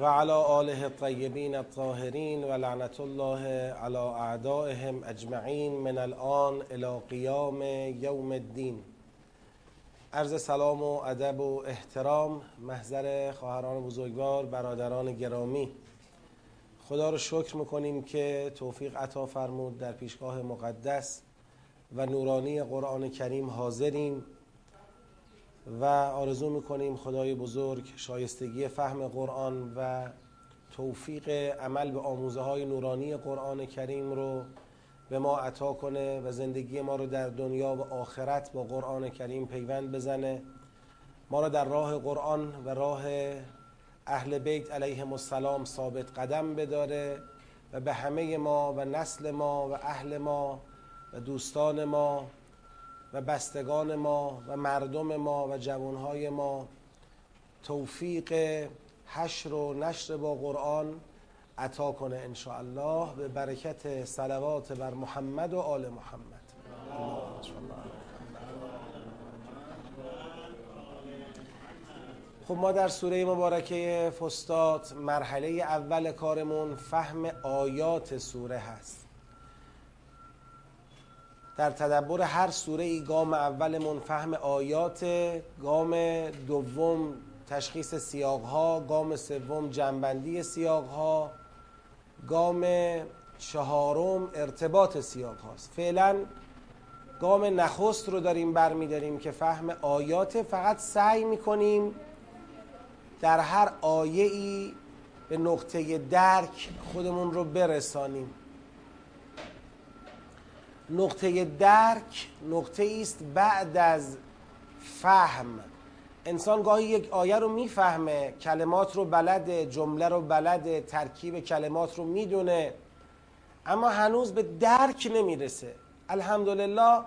و علی آله الطیبین الطاهرین و لعنت الله علی اعدائهم اجمعین من الان الى قیام یوم الدین. عرض سلام و ادب و احترام محضر خواهران بزرگوار برادران گرامی. خدا رو شکر می‌کنیم که توفیق عطا فرمود در پیشگاه مقدس و نورانی قرآن کریم حاضریم. و آرزو می‌کنیم خدای بزرگ شایستگی فهم قرآن و توفیق عمل به آموزه های نورانی قرآن کریم رو به ما عطا کنه و زندگی ما رو در دنیا و آخرت با قرآن کریم پیوند بزنه. ما رو در راه قرآن و راه اهل بیت علیهم السلام ثابت قدم بداره و به همه ما و نسل ما و اهل ما و دوستان ما و بستگان ما و مردم ما و جوانهای ما. توفیق حشر و نشر با قرآن عطا کنه ان الله به برکت صلوات بر محمد و آل محمد. خب ما در سوره مبارکه فستاد مرحله اول کارمون فهم آیات سوره هست. در تدبر هر سوره ای گام اولمون فهم آیات گام دوم تشخیص سیاق ها گام سوم جنبندی سیاق ها گام چهارم ارتباط سیاق هاست فعلا گام نخست رو داریم برمیداریم که فهم آیات فقط سعی می‌کنیم در هر آیه ای به نقطه درک خودمون رو برسانیم. نقطه درک نقطه است بعد از فهم. انسان گاهی یک آیه رو می‌فهمه کلمات رو بلده جمله رو بلده ترکیب کلمات رو می‌دونه اما هنوز به درک نمی‌رسه. الحمدلله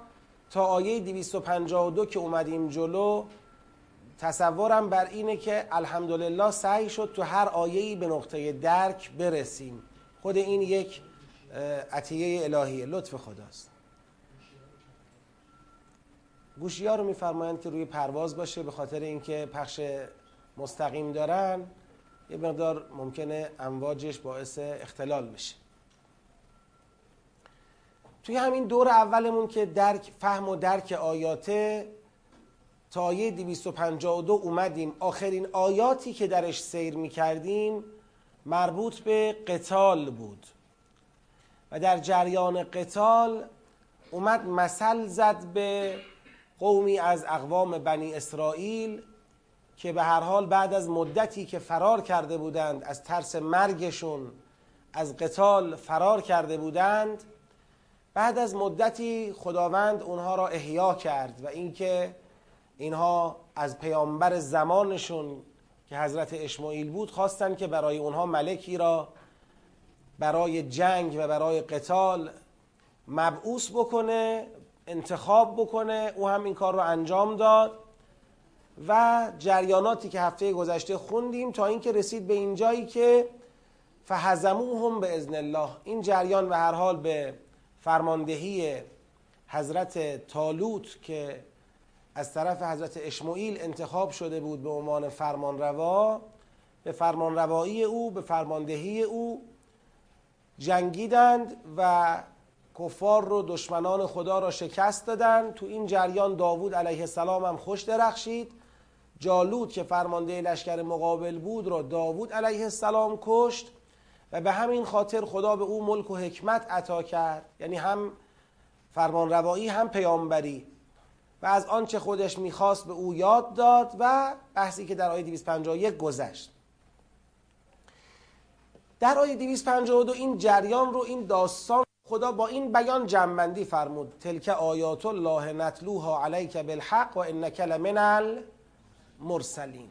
تا آیه 252 که اومدیم جلو تصورم بر اینه که الحمدلله سعی شد تو هر آیه‌ای به نقطه درک برسیم. خود این یک عطیه الهیه. لطف خداست. گوشی ها رو میفرمایند که روی پرواز باشه به خاطر اینکه پخش مستقیم دارن یه مقدار ممکنه امواجش باعث اختلال بشه. توی همین دور اولمون که درک فهم و درک آیاته تا آیه 252 اومدیم. آخرین آیاتی که درش سیر می‌کردیم مربوط به قتال بود. و در جریان قتال اومد مثل زد به قومی از اقوام بنی اسرائیل که به هر حال بعد از مدتی که فرار کرده بودند از ترس مرگشون از قتال فرار کرده بودند بعد از مدتی خداوند اونها را احیا کرد و اینکه اینها از پیامبر زمانشون که حضرت اشماعیل بود خواستند که برای اونها ملکی را برای جنگ و برای قتال مبعوث بکنه انتخاب بکنه او هم این کار رو انجام داد و جریاناتی که هفته گذشته خوندیم تا اینکه رسید به این جایی که فهزموهم به ازن الله. این جریان به هر حال به فرماندهی حضرت تالوت که از طرف حضرت اشماعیل انتخاب شده بود به عنوان فرمانروا به فرمانروایی او به فرماندهی او جنگیدند و کفار رو دشمنان خدا را شکست دادن. تو این جریان داوود علیه السلام هم خوش درخشید. جالود که فرمانده لشکر مقابل بود را داوود علیه السلام کشت و به همین خاطر خدا به او ملک و حکمت عطا کرد. یعنی هم فرمانروایی هم پیامبری. و از آنچه خودش می‌خواست به او یاد داد و بحثی که در آیه 251 گذشت. در آیه 252 این جریان رو این داستان خدا با این بیان جنبندی فرمود. تلک آیات الله نتلوها علیک بالحق و انک لمن المرسلین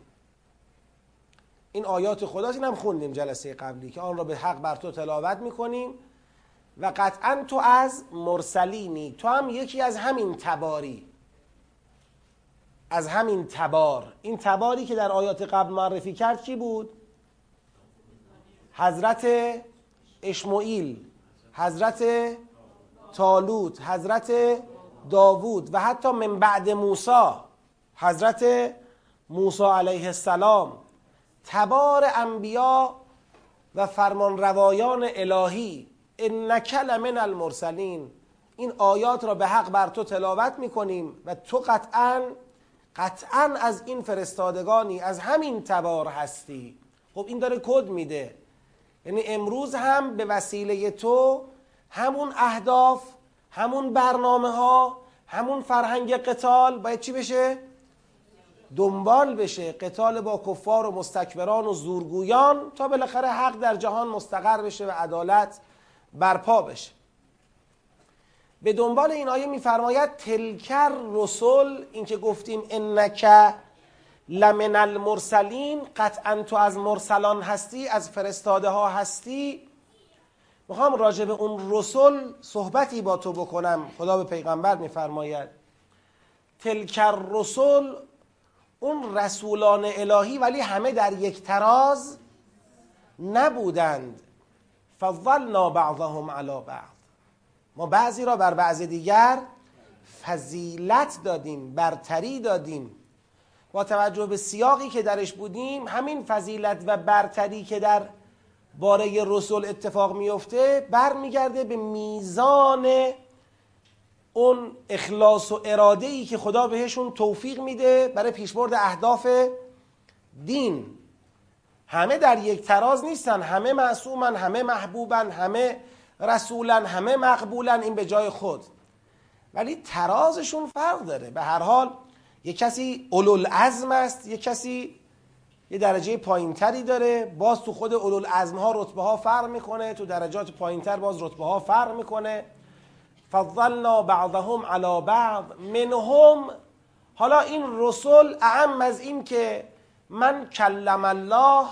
این آیات خداست. این هم خوندیم جلسه قبلی که آن را به حق بر تو تلاوت می‌کنیم و قطعا تو از مرسلینی. تو هم یکی از همین تباری. از همین تبار. این تباری که در آیات قبل معرفی کرد کی بود؟ حضرت اشمعیل. حضرت تالوت حضرت داوود و حتی من بعد موسی حضرت موسی علیه السلام تبار انبیا و فرمان روایان الهی انک لمن المرسلین. این آیات را به حق بر تو تلاوت می‌کنیم و تو قطعا قطعا از این فرستادگانی از همین تبار هستی. خب این داره کد میده. یعنی امروز هم به وسیله تو همون اهداف همون برنامه ها همون فرهنگ قتال باید چی بشه؟ دنبال بشه قتال با کفار و مستکبران و زورگویان تا بالاخره حق در جهان مستقر بشه و عدالت برپا بشه به دنبال این آیه میفرماید تلکر رسول اینکه گفتیم انک لمن المرسلین قطعا تو از مرسلان هستی از فرستاده ها هستی. می‌خوام راجع به اون رسول صحبتی با تو بکنم. خدا به پیغمبر میفرماید. تلکر رسول اون رسولان الهی ولی همه در یک تراز نبودند. فضلنا بعضهم علی بعض. ما بعضی را بر بعض دیگر فضیلت دادیم برتری دادیم. با توجه به سیاقی که درش بودیم همین فضیلت و برتری که در باره رسول اتفاق میفته برمیگرده به میزان اون اخلاص و اراده ای که خدا بهشون توفیق میده برای پیشبرد اهداف دین. همه در یک تراز نیستن همه معصومن همه محبوبن همه رسولن همه مقبولن این به جای خود. ولی ترازشون فرق داره. به هر حال یک کسی عزم است یک کسی یه درجه پایینتری داره. باز تو خود عزم ها رتبه ها فرق می‌کنه تو درجات پایینتر باز رتبه ها فرق می‌کنه. فضلنا بعضهم علی بعض منهم. حالا این رسول اعم از این که من کلم الله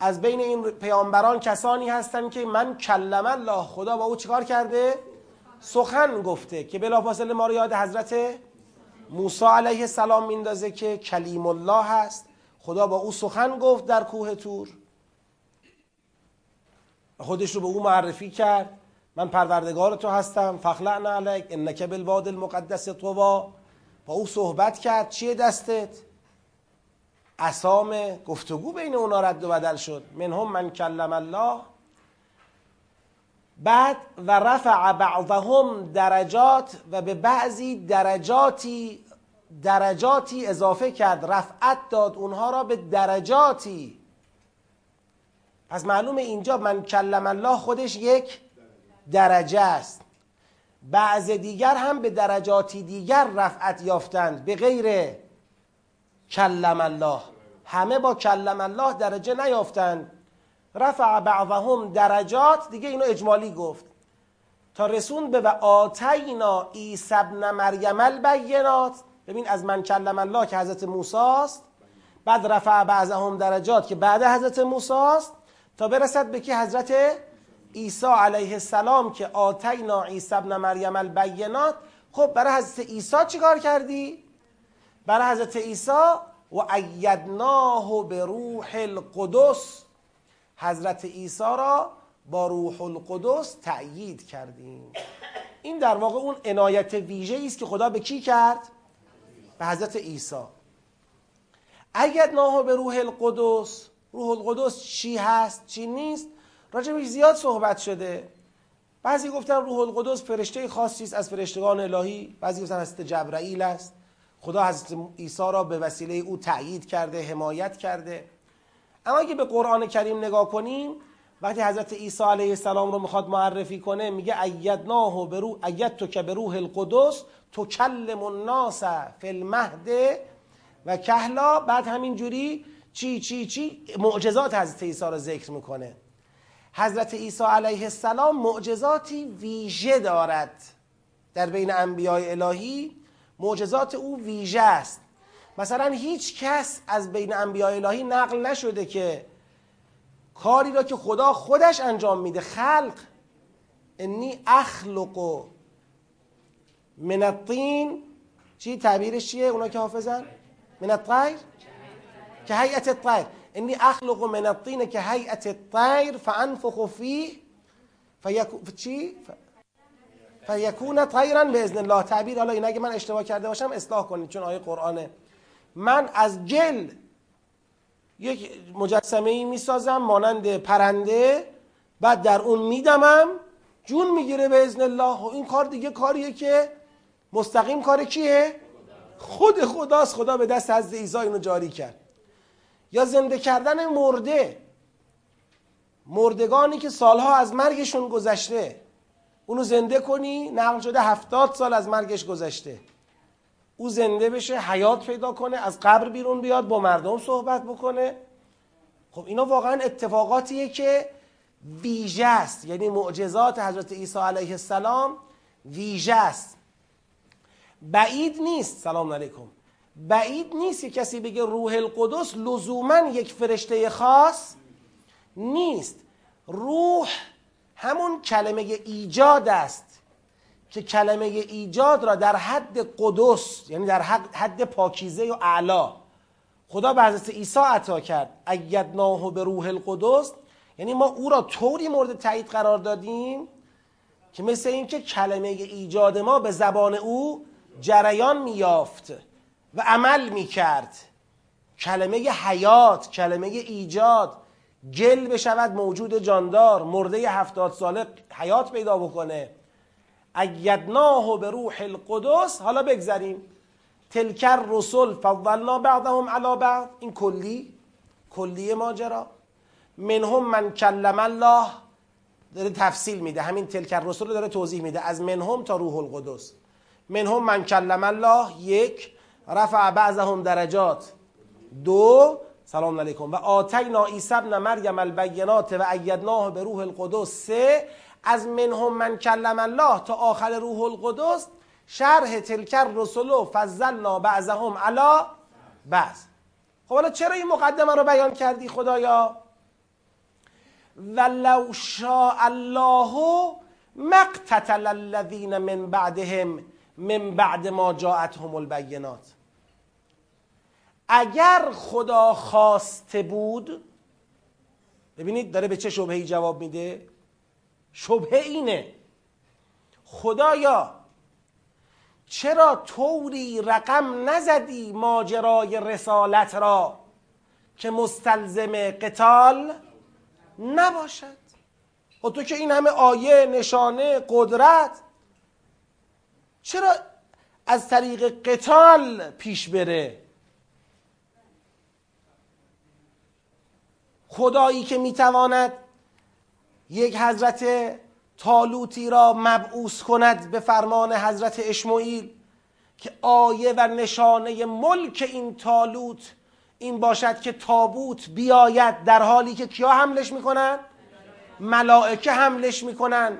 از بین این پیامبران کسانی هستن که من کلم الله خدا با او چیکار کرده؟ سخن گفته که بلافاصله ما رو یاد حضرت موسی علیه السلام میندازه که کلیم الله هست. خدا با او سخن گفت در کوه تور. خودش رو به او معرفی کرد. من پروردگار تو هستم. فخلعنا علیک انک بالواد المقدس طوا با او صحبت کرد. چیه دستت؟ اسام گفتگو بین اونا رد و بدل شد. منهم من کلم الله. بعد و رفع بعضهم درجات و به بعضی درجاتی درجاتی اضافه کرد رفعت داد اونها را به درجاتی. پس معلوم اینجا من کلم الله خودش یک درجه است. بعض دیگر هم به درجاتی دیگر رفعت یافتند به غیر کلم الله. همه با کلم الله درجه نیافتند. رفع بعضهم درجات دیگه اینو اجمالی گفت. تا رسون به و آتینا عیسی ابن مریم البینات ببین از من کلم الله که حضرت موسی است بعد رفع بعضهم درجات که بعد حضرت موسی است تا برسد به که حضرت عیسی علیه السلام که آتینا عیسی ابن مریم البینات. خب برای حضرت عیسی چیکار کردی؟ برای حضرت عیسی و ایدناه به روح القدس. حضرت عیسی را با روح القدس تأیید کردیم. این در واقع اون عنایت ویژه است که خدا به کی کرد؟ به حضرت عیسی. ایدناه به روح القدس روح القدس چی هست چی نیست؟ راجبش زیاد صحبت شده. بعضی گفتن روح القدس فرشته خاصی است از فرشتگان الهی. بعضی گفتن حضرت جبرائیل است. خدا حضرت عیسی را به وسیله او تأیید کرده حمایت کرده. اما اگه به قرآن کریم نگاه کنیم وقتی حضرت عیسی علیه السلام رو می‌خواد معرفی کنه میگه ایدناه برو ایت تو که به روح القدس تو کلم الناس فی المهد و کهلا. بعد همین جوری چی چی چی؟ معجزات حضرت عیسی رو ذکر می‌کنه. حضرت عیسی علیه السلام معجزاتی ویژه دارد در بین انبیای الهی. معجزات او ویژه است. مثلا هیچ کس از بین انبیای الهی نقل نشده که کاری را که خدا خودش انجام میده خلق. انی اخلق من الطین. چی؟ تعبیرش چیه؟ اونا که حافظن؟ من الطیر؟ که هیئت الطیر. انی اخلق من الطین که هیئت الطیر. فانفخ فیه فیکو چی؟ فیکون طیرا به اذن الله. تعبیر حالا این اگه من اشتباه کرده باشم اصلاح کنید چون آیه قرآنه. من از گل یک مجسمه ای می‌سازم مانند پرنده بعد در اون میدمم جون می‌گیره به ازن الله. و این کار دیگه کاریه که مستقیم کار کیه؟ خود خداست. خدا به دست حضرت عیسی اینو جاری کرد. یا زنده کردن مرده. مردگانی که سالها از مرگشون گذشته. اونو زنده کنی نقل شده هفتاد سال از مرگش گذشته. او زنده بشه حیات پیدا کنه از قبر بیرون بیاد با مردم صحبت بکنه. خب اینا واقعا اتفاقاتیه که ویژه است. یعنی معجزات حضرت عیسی علیه السلام ویژه است. بعید نیست سلام علیکم. بعید نیست که کسی بگه روح القدس لزوما یک فرشته خاص نیست. روح همون کلمه ایجاد است. که کلمه ایجاد را در حد قدس یعنی در حد پاکیزه و اعلا خدا به حضرت عیسی عطا کرد. ایدناه به روح القدس یعنی ما او را طوری مورد تایید قرار دادیم که مثل اینکه کلمه ایجاد ما به زبان او جریان میافت و عمل می‌کرد. کلمه حیات کلمه ایجاد گل بشود موجود جاندار مرده هفتاد ساله حیات پیدا بکنه. ایدناه به روح القدس حالا بگذریم. تلکر رسول فضلنا بعضهم علی بعض. این کلی کلی ماجرا. منهم من کلم الله. داره تفصیل میده. همین تلکر رسول داره توضیح میده. از منهم تا روح القدس. منهم من کلم الله. یک. رفع بعضهم درجات. دو. سلام علیکم. و آتینا عیسی ابن مریم البینات و ایدناه به روح القدس. سه. از منهم من کلم الله تا آخر روح القدس شرح تلکر رسول و فضلنا بعضهم علا بعض. خب حالا چرا این مقدمه رو بیان کردی خدایا؟ ولو شاء الله مقتتل الذین من بعدهم من بعد ما جاءتهم البینات. اگر خدا خواسته بود ببینید داره به چه شبهی جواب میده؟ شبهه اینه. خدایا چرا طوری رقم نزدی ماجرای رسالت را که مستلزم قتال نباشد؟ و خب تو که این همه آیه نشانه قدرت چرا از طریق قتال پیش بره؟ خدایی که می‌تواند یک حضرت تالوتی را مبعوث کند به فرمان حضرت اشمعیل که آیه و نشانه ملک این تالوت این باشد که تابوت بیاید در حالی که کیا حملش می‌کنن؟ ملائکه حملش می‌کنن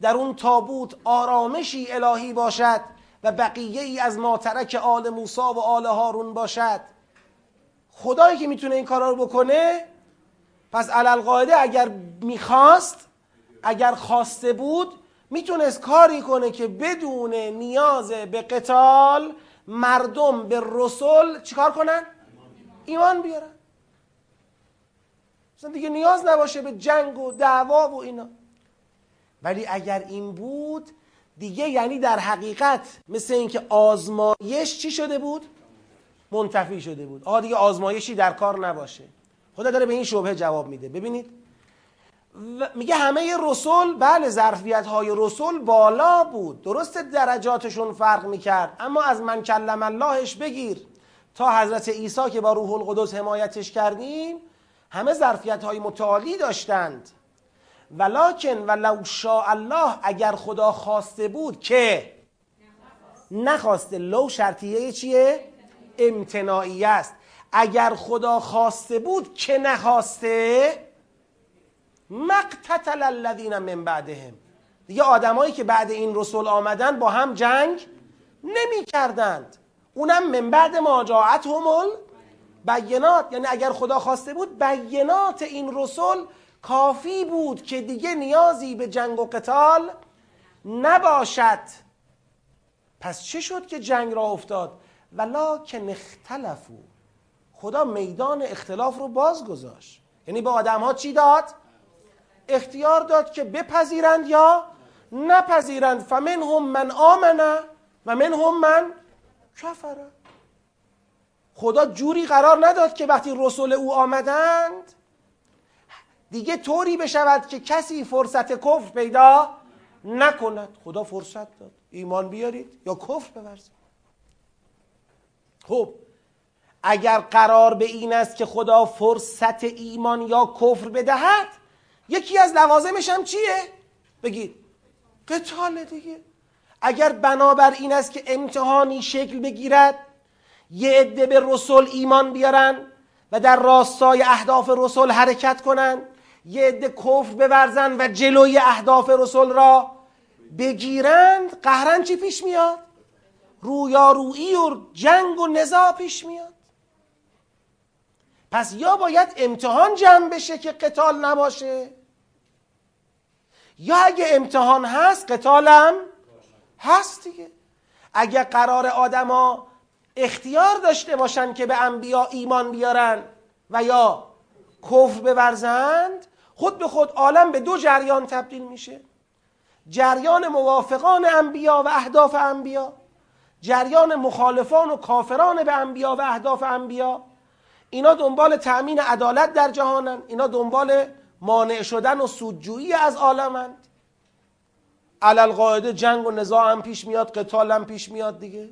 در اون تابوت آرامشی الهی باشد و بقیه ای از ماترک آل موسا و آل هارون باشد خدایی که می‌تونه این کارا رو بکنه پس علالقاعده اگر می‌خواست اگر خواسته بود می‌تونست کاری کنه که بدون نیاز به قتال مردم به رسول چیکار کنن؟ ایمان بیارن مثلا دیگه نیاز نباشه به جنگ و دعوا و اینا ولی اگر این بود دیگه یعنی در حقیقت مثل اینکه آزمایش چی شده بود؟ منتفی شده بود آه دیگه آزمایشی در کار نباشه خدا داره به این شبهه جواب میده. ببینید. میگه همه رسول بله ظرفیت های رسول بالا بود. درست درجاتشون فرق می‌کرد. اما از من کلم اللهش بگیر. تا حضرت عیسی که با روح القدس حمایتش کردیم همه ظرفیت های متعالی داشتند. ولکن ولو شاء الله اگر خدا خواسته بود که نخواسته. لو شرطیه چیه؟ امتناعی است. اگر خدا خواسته بود که نخواسته مقتتل الذین من بعدهم. دیگه آدمایی که بعد این رسول آمدن با هم جنگ نمی کردند اونم من بعد ماجاعت همول بینات. یعنی اگر خدا خواسته بود بینات این رسول کافی بود که دیگه نیازی به جنگ و قتال نباشد. پس چه شد که جنگ را افتاد؟ ولکن اختلفو خدا میدان اختلاف رو باز گذاشت. یعنی به آدم ها چی داد؟ اختیار داد که بپذیرند یا نپذیرند. فمن هم من آمنه و من هم من کفره خدا جوری قرار نداد که وقتی رسول او آمدند دیگه طوری بشود که کسی فرصت کفر پیدا نکند. خدا فرصت داد. ایمان بیارید یا کفر بورزید. خب اگر قرار به این است که خدا فرصت ایمان یا کفر بدهد یکی از لوازمش هم چیه؟ بگید. قتال دیگه. اگر بنابر این است که امتحانی شکل بگیرد یه عده به رسول ایمان بیارن و در راستای اهداف رسول حرکت کنند یه عده کفر بورزن و جلوی اهداف رسول را بگیرند قهرن چی پیش میاد؟ رویارویی و جنگ و نزاع پیش میاد. پس یا باید امتحان جمع بشه که قتال نباشه؟ یا اگه امتحان هست قتالم هست دیگه. اگه قرار آدما اختیار داشته باشن که به انبیا ایمان بیارن و یا کفر بورزند خود به خود عالم به دو جریان تبدیل میشه. جریان موافقان انبیا و اهداف انبیا جریان مخالفان و کافران به انبیا و اهداف انبیا. اینا دنبال تأمین عدالت در جهانن. اینا دنبال مانع شدن و سودجویی از عالمند علل قاعده جنگ و نزاع هم پیش میاد قتال هم پیش میاد دیگه.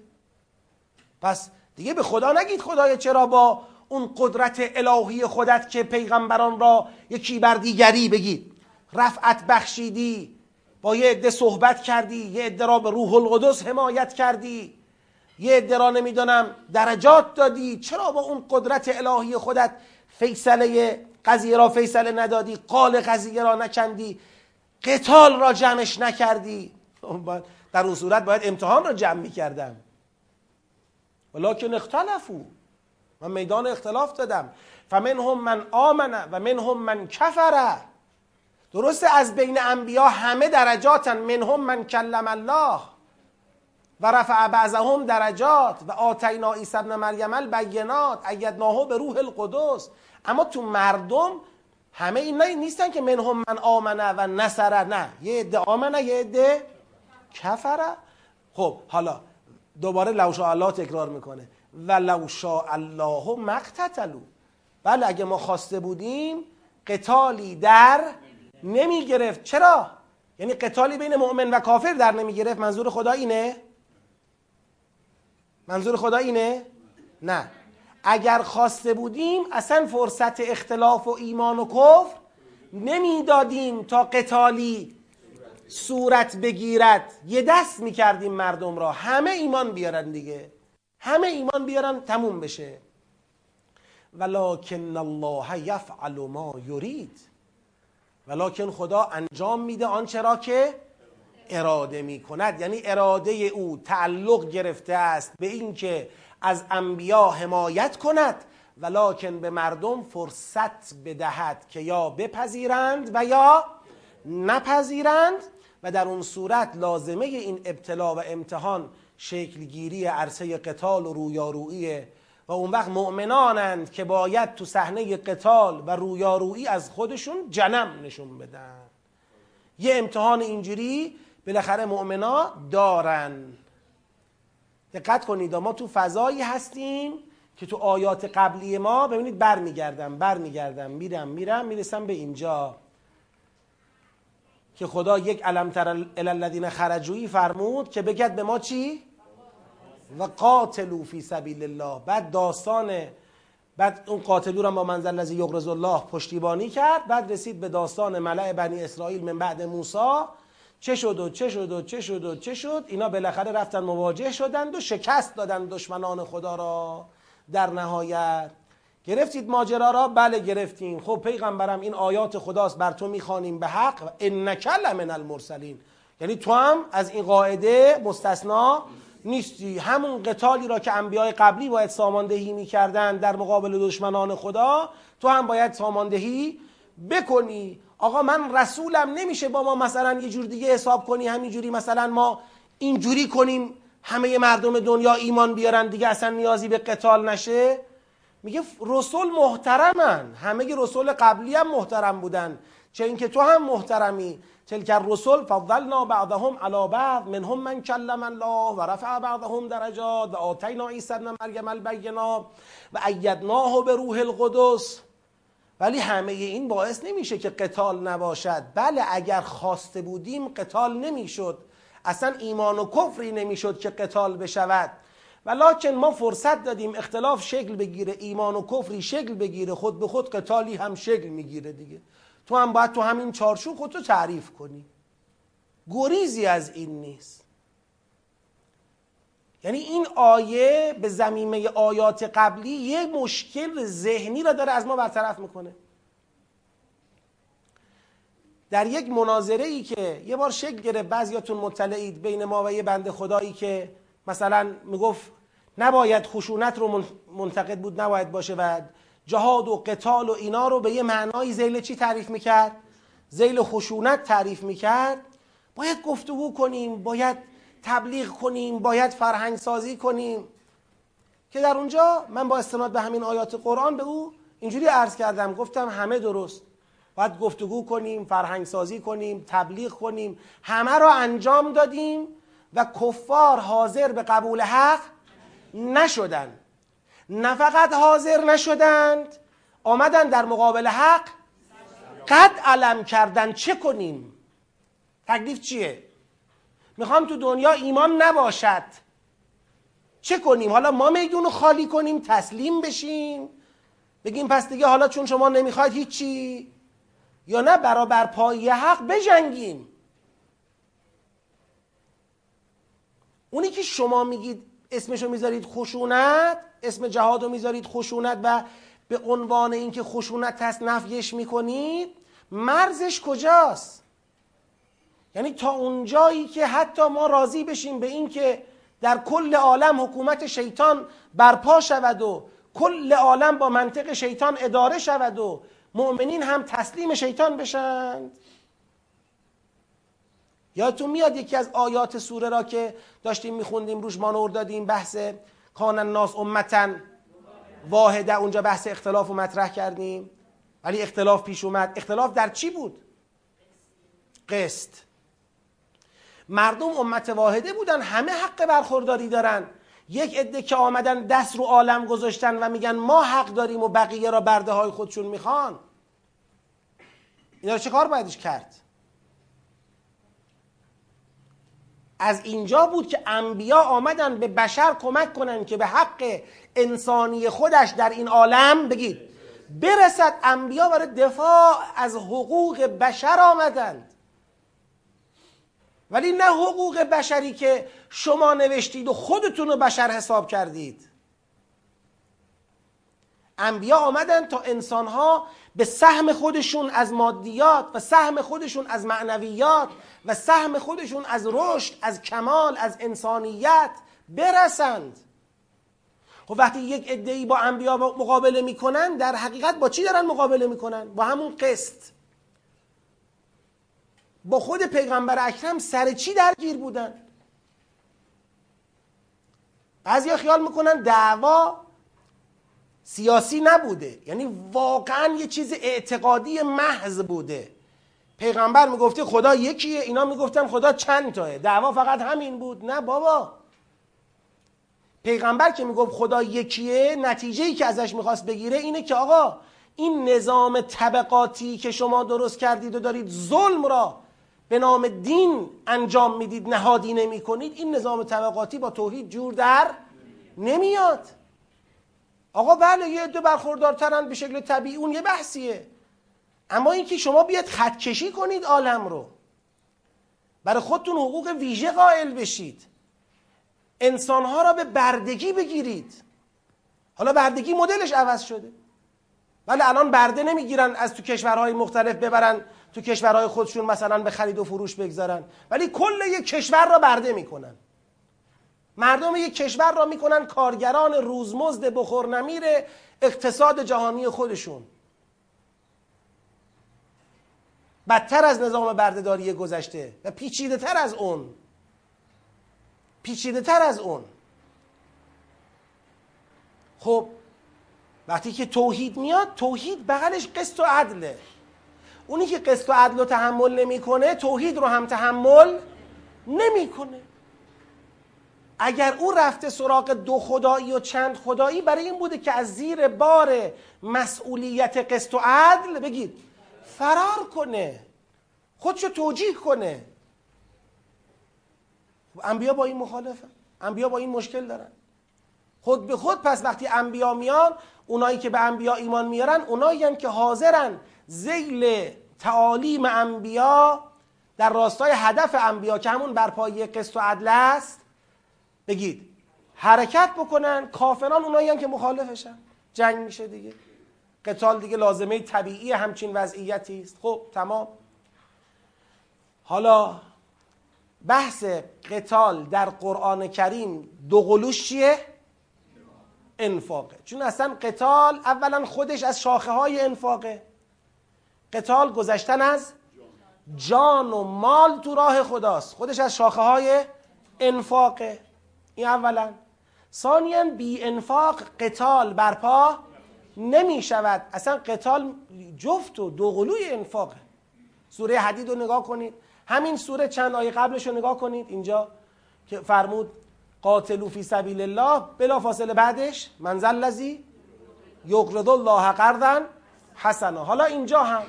پس دیگه به خدا نگید خدای چرا با اون قدرت الهی خودت که پیغمبران را یکی بر دیگری بگید. رفعت بخشیدی با یه عده صحبت کردی یه عده را به روح القدس حمایت کردی. یه عده را نمی‌دانم. درجات دادی. چرا با اون قدرت الهی خودت فیصله قضیه را فیصله ندادی؟ قال قضیه را نکندی. قتال را جمعش نکردی. در اون صورت باید امتحان را جمع می‌کردم. ولکن اختلفو من میدان اختلاف دادم. فمنهم من آمن و منهم من کفره درسته از بین انبیا همه درجاتن. منهم من کلم الله. و رفع بعضهم درجات و آتینا عیسی ابن مریم البینات ایدناهو به روح القدس. اما تو مردم همه این نیستن که منهم من آمنه و نصره. نه یه عده آمنه یه عده کفره. خب حالا دوباره لوشا الله تکرار می‌کنه. و لوشا الله مقتتلو بله اگه ما خواسته بودیم قتالی در نمی گرفت چرا؟ یعنی قتالی بین مؤمن و کافر در نمی گرفت منظور خدا اینه؟ منظور خدا اینه؟ نه. اگر خواسته بودیم اصلا فرصت اختلاف و ایمان و کفر نمی‌دادیم تا قتالی صورت بگیرد. یه دست می‌کردیم مردم را. همه ایمان بیارن دیگه. همه ایمان بیارن تموم بشه. ولکن الله یفعل ما یرید. ولکن خدا انجام میده آنچه را که اراده می‌کند. یعنی اراده او تعلق گرفته است به اینکه از انبیا حمایت کند ولکن به مردم فرصت بدهد که یا بپذیرند و یا نپذیرند. و در اون صورت لازمه این ابتلا و امتحان شکلگیری عرصه قتال و رویارویی. و اون وقت مؤمنانند که باید تو صحنه قتال و رویارویی از خودشون جنم نشون بدن. یه امتحان اینجوری بالاخره مؤمنا دارن. دقت کنید ما تو فضایی هستیم که تو آیات قبلی ما ببینید برمیگردم برمیگردم میرم میرم می‌رسم به اینجا. که خدا یک علم تر الذین خرجویی فرمود که بگد به ما چی؟ و قاتلو فی سبیل الله. بعد داستان بعد اون قاتلو را با منزل الذی یغرز الله پشتیبانی کرد بعد رسید به داستان ملع بنی اسرائیل من بعد موسی چه شد و چه شد و چه شد و چه شد؟ اینا بالاخره رفتن مواجه شدند و شکست دادن دشمنان خدا را. در نهایت گرفتید ماجرا را؟ بله گرفتیم. خب پیغمبرم این آیات خداست بر تو می‌خوانیم به حق. و انک من المرسلین. یعنی تو هم از این قاعده مستثنا نیستی. همون قتالی را که انبیای قبلی باید ساماندهی می‌کردن در مقابل دشمنان خدا تو هم باید ساماندهی بکنی. آقا من رسولم نمیشه با ما مثلا یه جور دیگه حساب کنی همینجوری مثلا ما اینجوری کنیم همه مردم دنیا ایمان بیارن دیگه اصلا نیازی به قتال نشه. میگه رسول محترمن. همه رسول قبلی هم محترم بودن. چه اینکه تو هم محترمی. تلک الرسل فضلنا بعضهم على بعض. منهم من کلم الله و رفع بعضهم درجات و آتینا عیسی ابن مریم البینا و ایدناه به روح القدس. ولی همه این باعث نمیشه که قتال نباشد. بله اگر خواسته بودیم قتال نمی‌شد. اصلا ایمان و کفری نمی‌شد که قتال بشود. ولکن ما فرصت دادیم اختلاف شکل بگیره ایمان و کفری شکل بگیره. خود به خود قتالی هم شکل می‌گیره دیگه. تو هم باید تو همین چارچوب خودتو تعریف کنی. گریزی از این نیست. یعنی این آیه به زمینه آیات قبلی یه مشکل ذهنی را داره از ما برطرف می‌کنه در یک مناظره ای که یه بار شکل گرفت بعضیاتون مطلعید بین ما و یه بنده خدایی که مثلا می‌گفت نباید خشونت رو منتقد بود نباید باشه و جهاد و قتال و اینا رو به یه معنای زیل چی تعریف می‌کرد؟ زیل خشونت تعریف می‌کرد باید گفتگو کنیم باید تبلیغ کنیم باید فرهنگ سازی کنیم. که در اونجا من با استناد به همین آیات قرآن به او اینجوری عرض کردم گفتم همه درست. باید گفتگو کنیم فرهنگ سازی کنیم تبلیغ کنیم همه را انجام دادیم و کفار حاضر به قبول حق نشدند نه فقط حاضر نشدند آمدن در مقابل حق. قد علم کردن چه کنیم؟ تکلیف چیه؟ می‌خوام تو دنیا ایمان نباشد. چه کنیم؟ حالا ما میدون رو خالی کنیم تسلیم بشیم. بگیم پس دیگه حالا چون شما نمی‌خواید هیچی. یا نه برابر پای حق بجنگیم. اونی که شما میگید اسمشو می‌ذارید خشونت اسم جهاد رو می‌ذارید خشونت و به عنوان اینکه خشونت هست نفیش می‌کنید مرزش کجاست؟ یعنی تا اونجایی که حتی ما راضی بشیم به اینکه در کل عالم حکومت شیطان برپا شود و کل عالم با منطق شیطان اداره شود و مؤمنین هم تسلیم شیطان بشند یادتون میاد یکی از آیات سوره را که داشتیم میخوندیم روش مانور دادیم بحث کان الناس امتا واحده اونجا بحث اختلاف رو مطرح کردیم. ولی اختلاف پیش اومد. اختلاف در چی بود؟ قسط. مردم امت واحده بودن همه حق برخورداری دارن. یک عده که آمدن دست رو عالم گذاشتن و میگن ما حق داریم و بقیه را برده های خودشون می‌خوان. اینا چه کار بایدش کرد؟ از اینجا بود که انبیا آمدن به بشر کمک کنن که به حق انسانی خودش در این عالم بگید. برسد انبیا برای دفاع از حقوق بشر آمدند. ولی نه حقوق بشری که شما نوشتید و خودتون رو بشر حساب کردید. انبیا آمدن تا انسانها به سهم خودشون از مادیات و سهم خودشون از معنویات و سهم خودشون از رشد از کمال از انسانیت برسند. خب وقتی یک ادعی با انبیا مقابله می‌کنن در حقیقت با چی دارن مقابله می‌کنن؟ با همون قسط. با خود پیغمبر اکرم سر چی درگیر بودن؟ بعضیا خیال می‌کنن دعوا سیاسی نبوده. یعنی واقعا یه چیز اعتقادی محض بوده. پیغمبر می‌گفته خدا یکیه اینا می‌گفتن خدا چند تاه دعوا فقط همین بود. نه بابا. پیغمبر که می‌گفت خدا یکیه نتیجه ای که ازش می‌خواست بگیره اینه که آقا این نظام طبقاتی که شما درست کردید و دارید ظلم را به نام دین انجام می‌دید نهادی نمی کنید این نظام طبقاتی با توحید جور در نمیاد. آقا بله یه عده برخوردارترن به شکل طبیعی اون یه بحثیه. اما اینکه شما بیاد خطکشی کنید عالم رو. برای خودتون حقوق ویژه قائل بشید. انسانها را به بردگی بگیرید. حالا بردگی مدلش عوض شده. ولی الان برده نمی‌گیرن از تو کشورهای مختلف ببرن. تو کشورهای خودشون مثلا به خرید و فروش بگذارن. ولی کل یک کشور را برده می‌کنن. مردم یک کشور را می‌کنن کارگران روزمزد بخور نمیر اقتصاد جهانی خودشون. بدتر از نظام بردهداری گذشته و پیچیده تر از اون. پیچیده تر از اون. خب وقتی که توحید میاد توحید بغلش قسط و عدله. اونی که قسط و عدل و تحمل نمی‌کنه توحید رو هم تحمل نمی‌کنه. اگر او رفته سراغ دو خدایی و چند خدایی برای این بوده که از زیر بار مسئولیت قسط و عدل بگید فرار کنه خودشو توجیه کنه. انبیا با این مخالفه انبیا با این مشکل دارن. خود به خود پس وقتی انبیا میان اونایی که به انبیا ایمان میارن اونایی هم که حاضرن زیل تعالیم انبیا در راستای هدف انبیا که همون برپایی قسط و عدل است بگید حرکت بکنن کافران اونایی هم که مخالفشن. جنگ میشه دیگه. قتال دیگه لازمه طبیعی همچین وضعیتی است. خب تمام. حالا بحث قتال در قرآن کریم دو قلوش چیه؟ انفاقه. چون اصلا قتال اولا خودش از شاخه های انفاقه. قتال گذشتن از جان و مال تو راه خداست. خودش از شاخه های انفاقه این اولا. ثانیا بی انفاق قتال برپا نمی شود اصلا قتال جفت و دوقلوی انفاقه سوره حدید رو نگاه کنید. همین سوره چند آیه قبلش رو نگاه کنید. اینجا که فرمود قاتلو فی سبیل الله. بلا فاصله بعدش منزل لذی یقرض الله قرضا حسنا حالا اینجا هم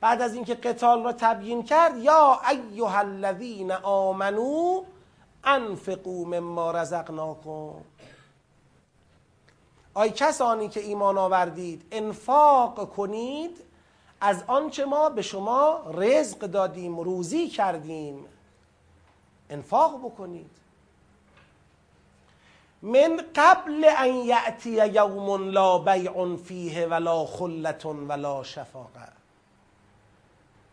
بعد از اینکه قتال را تبیین کرد یا ایها الذین آمنو انفقوا مما رزقناکم. آی کسانی که ایمان آوردید انفاق کنید از آنچه ما به شما رزق دادیم روزی کردیم انفاق بکنید. من قبل ان یأتی یوم لا بیع فیه ولا خلت ولا شفاقه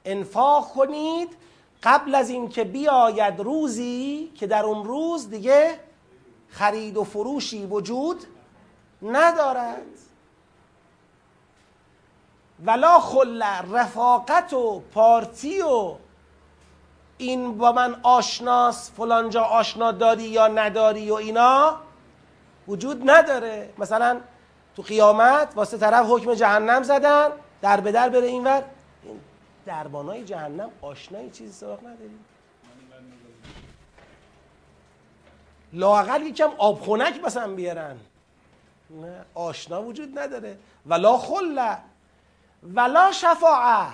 انفاق کنید قبل از اینکه بیاید روزی که در اون روز دیگه خرید و فروشی وجود ندارد. ولا خل رفاقت و پارتی و این با من آشناس فلانجا آشنا داری یا نداری و اینا وجود نداره. مثلا تو قیامت واسه طرف حکم جهنم زدن در به در بره اینور. این دربانای جهنم آشنایی چیزی سراغ نداریم. لاقل یکم آب خونک مثلا بیارن. نه آشنا وجود نداره. ولا خله ولا شفاعه.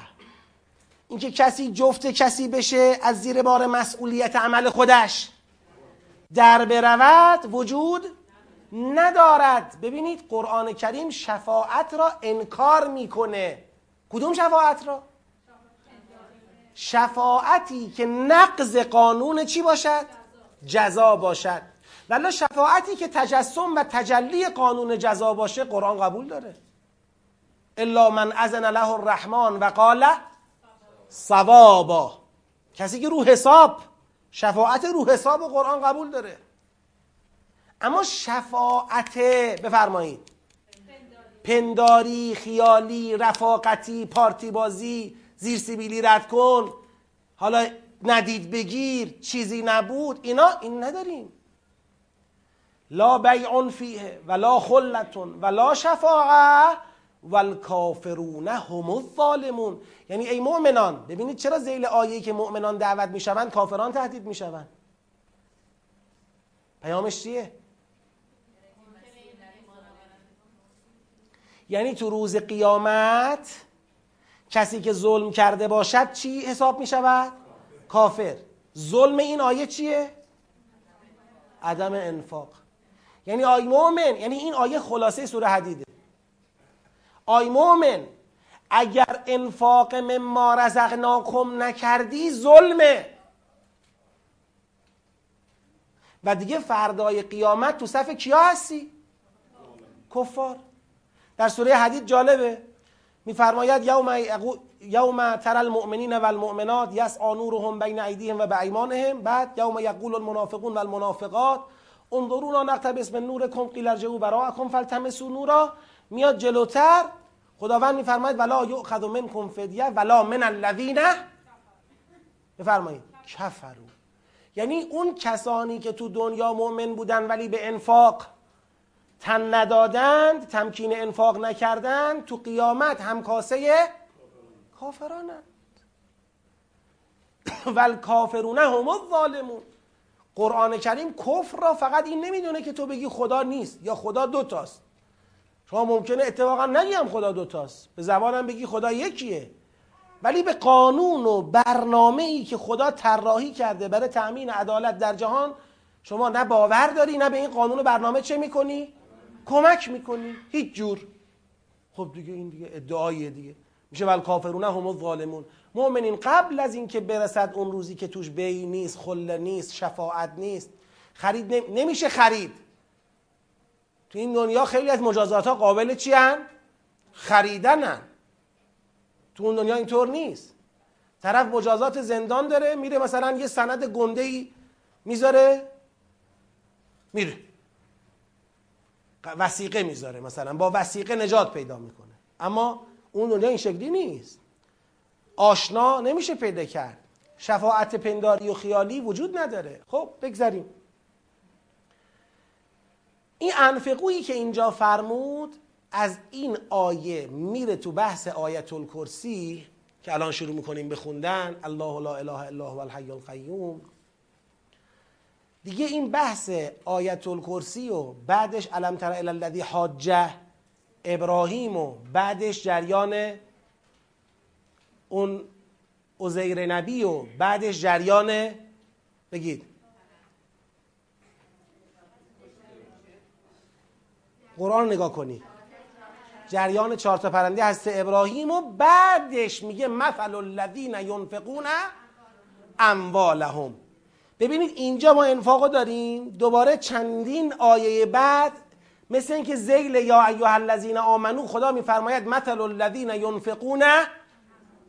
اینکه کسی جفت کسی بشه از زیر بار مسئولیت عمل خودش در برود وجود ندارد. ببینید قرآن کریم شفاعت را انکار می‌کنه. کدوم شفاعت را؟ شفاعتی که نقض قانون چی باشد؟ جزا باشد. ولی شفاعتی که تجسم و تجلی قانون جزا باشه قرآن قبول داره. الا من اذن له الرحمن و قال ثوابا. کسی که رو حساب شفاعت رو حساب و قرآن قبول داره. اما شفاعت بفرمایید. پنداری خیالی رفاقتی پارتی بازی زیر سیبیلی رد کن. حالا ندید بگیر چیزی نبود اینا این نداریم. لا بیع فیه ولا خلتون ولا شفاعه والکافرون هم الظالمون. یعنی ای مؤمنان ببینید چرا زیل آیه که مؤمنان دعوت می‌شوند کافران تهدید می‌شوند. پیامش چیه؟ یعنی تو روز قیامت کسی که ظلم کرده باشد چی حساب می شود؟ کافر ظلم این آیه چیه؟ عدم انفاق یعنی آی مؤمن یعنی این آیه خلاصه سوره حدیده آی مؤمن اگر انفاق مما رزقناکم نکردی ظلمه و دیگه فردای قیامت تو صف کیا هستی؟ کفار در سوره حدید جالبه. میفرماید یوم یوم تر المؤمنین و المؤمنات یسعى نورهم بین ایدیهم و بایمانهم. بعد یوم یقول المنافقون و المنافقات انظرونا نقتبس من نورکم قیل ارجعوا براءکم فالتمسوا نورا. میاد جلوتر. خداوند میفرماید ولا یؤخذ منکم فدیه ولا من الذین. بفرمایید. کفروا. یعنی اون کسانی که تو دنیا مؤمن بودن ولی به انفاق تن ندادند تمکین انفاق نکردند تو قیامت همکاسه کافرانند. ول کافرون هم الظالمون. قرآن کریم کفر را فقط این نمی‌دونه که تو بگی خدا نیست یا خدا دوتاست شما ممکنه اتفاقا نگیم خدا دوتاست به زبانم بگی خدا یکیه. ولی به قانون و برنامه ای که خدا طراحی کرده برای تأمین عدالت در جهان شما نه باور داری نه به این قانون و برنامه چه می‌کنی؟ کمک می‌کنی؟ هیچ جور. خب دیگه این دیگه ادعاییه دیگه. میشه ول کافرونه هم الظالمون مؤمنین قبل از اینکه برسد اون روزی که توش بی نیست خله نیست شفاعت نیست خرید نمیشه خرید. تو این دنیا خیلی از مجازات ها قابل چی هن؟ خریدنن تو اون دنیا اینطور نیست. طرف مجازات زندان داره میره مثلا یه سند گنده ای می‌ذاره میره. وسیقه می‌ذاره. مثلا با وسیقه نجات پیدا می‌کنه. اما اون دنیا این شکلی نیست. آشنا نمیشه پیدا کرد. شفاعت پنداری و خیالی وجود نداره. خب بگذاریم این انفقویی که اینجا فرمود از این آیه میره تو بحث آیت الکرسی که الان شروع می‌کنیم بخوندن الله لا اله الا هو الحی القیوم. دیگه این بحث آیت الکرسی و بعدش علم تر الذی حاجه ابراهیم و بعدش جریان اون عزیر نبی و بعدش جریان بگید. قرآن نگاه کنید جریان چهار تا پرنده هست. ابراهیم و بعدش میگه مثل الذین ینفقون اموالهم. ببینید اینجا ما انفاقو داریم دوباره چندین آیه بعد مثل اینکه زیل یا ایها الذین آمنو خدا میفرماید مثل الذین ینفقون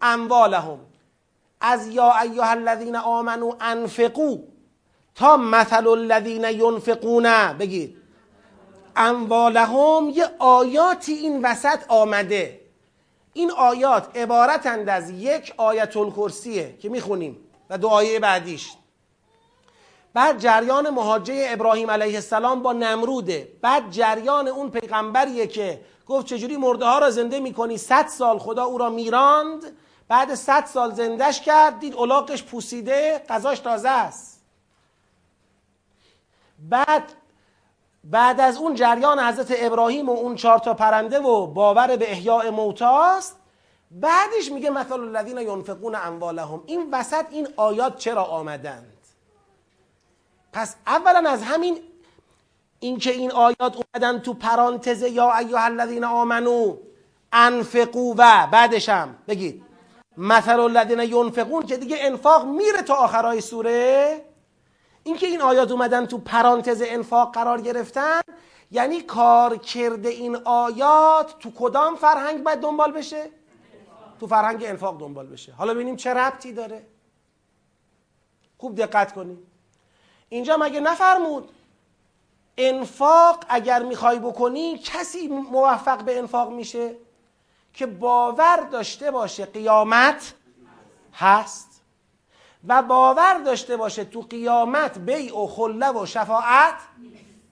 اموالهم از یا ایها الذین آمنو انفقو تا مثل الذین ینفقون بگید. اموالهم یه آیاتی این وسط آمده. این آیات عبارتند از یک آیت الکرسیه که می‌خونیم و آیه بعدیش. بعد جریان مهاجه ابراهیم علیه السلام با نمروده. بعد جریان اون پیغمبریه که گفت چجوری مرده ها را زنده می‌کنی؟ صد سال خدا او را میراند. بعد صد سال زندش کرد دید الاغش پوسیده غذاش تازه است. بعد بعد از اون جریان حضرت ابراهیم و اون چهار تا پرنده و باور به احیاء موتاست بعدش میگه مثل الذین ینفقون اموالهم. این وسط این آیات چرا آمدند پس اولا از همین اینکه این آیات اومدن تو پرانتز یا ایها الذین آمنو انفقو و بعدشم بگید. مثل الذین ینفقون که دیگه انفاق میره تا آخرای سوره. اینکه این آیات اومدن تو پرانتز انفاق قرار گرفتن یعنی کار کرده این آیات تو کدام فرهنگ باید دنبال بشه؟ تو فرهنگ انفاق دنبال بشه. حالا ببینیم چه ربطی داره. خوب دقت کنید. اینجا مگه نفرمود؟ انفاق اگر می‌خوای بکنی کسی موفق به انفاق میشه که باور داشته باشه قیامت هست و باور داشته باشه تو قیامت بیع و خله و شفاعت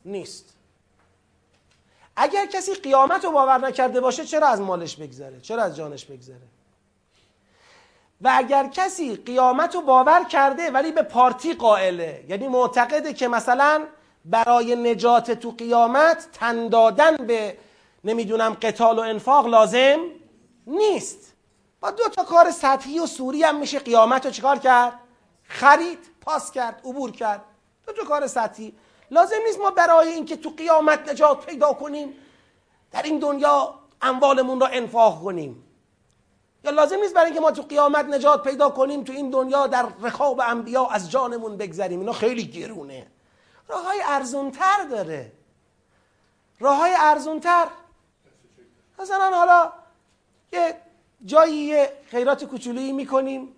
نیست. اگر کسی قیامت رو باور نکرده باشه چرا از مالش بگذره؟ چرا از جانش بگذره؟ و اگر کسی قیامت رو باور کرده ولی به پارتی قائله یعنی معتقده که مثلا برای نجات تو قیامت تن دادن به نمی‌دونم قتال و انفاق لازم نیست. با دو تا کار سطحی و سوری هم میشه قیامت رو چیکار کرد؟ خرید پاس کرد عبور کرد. دو تا کار سطحی. لازم نیست ما برای اینکه تو قیامت نجات پیدا کنیم در این دنیا اموالمون را انفاق کنیم. یا لازم نیست برای اینکه ما تو قیامت نجات پیدا کنیم تو این دنیا در رخاب انبیا از جانمون بگذریم. اینا خیلی گرونه. راه های ارزونتر داره. راه های ارزونتر. مثلا حالا یه جایی خیرات کوچولویی می‌کنیم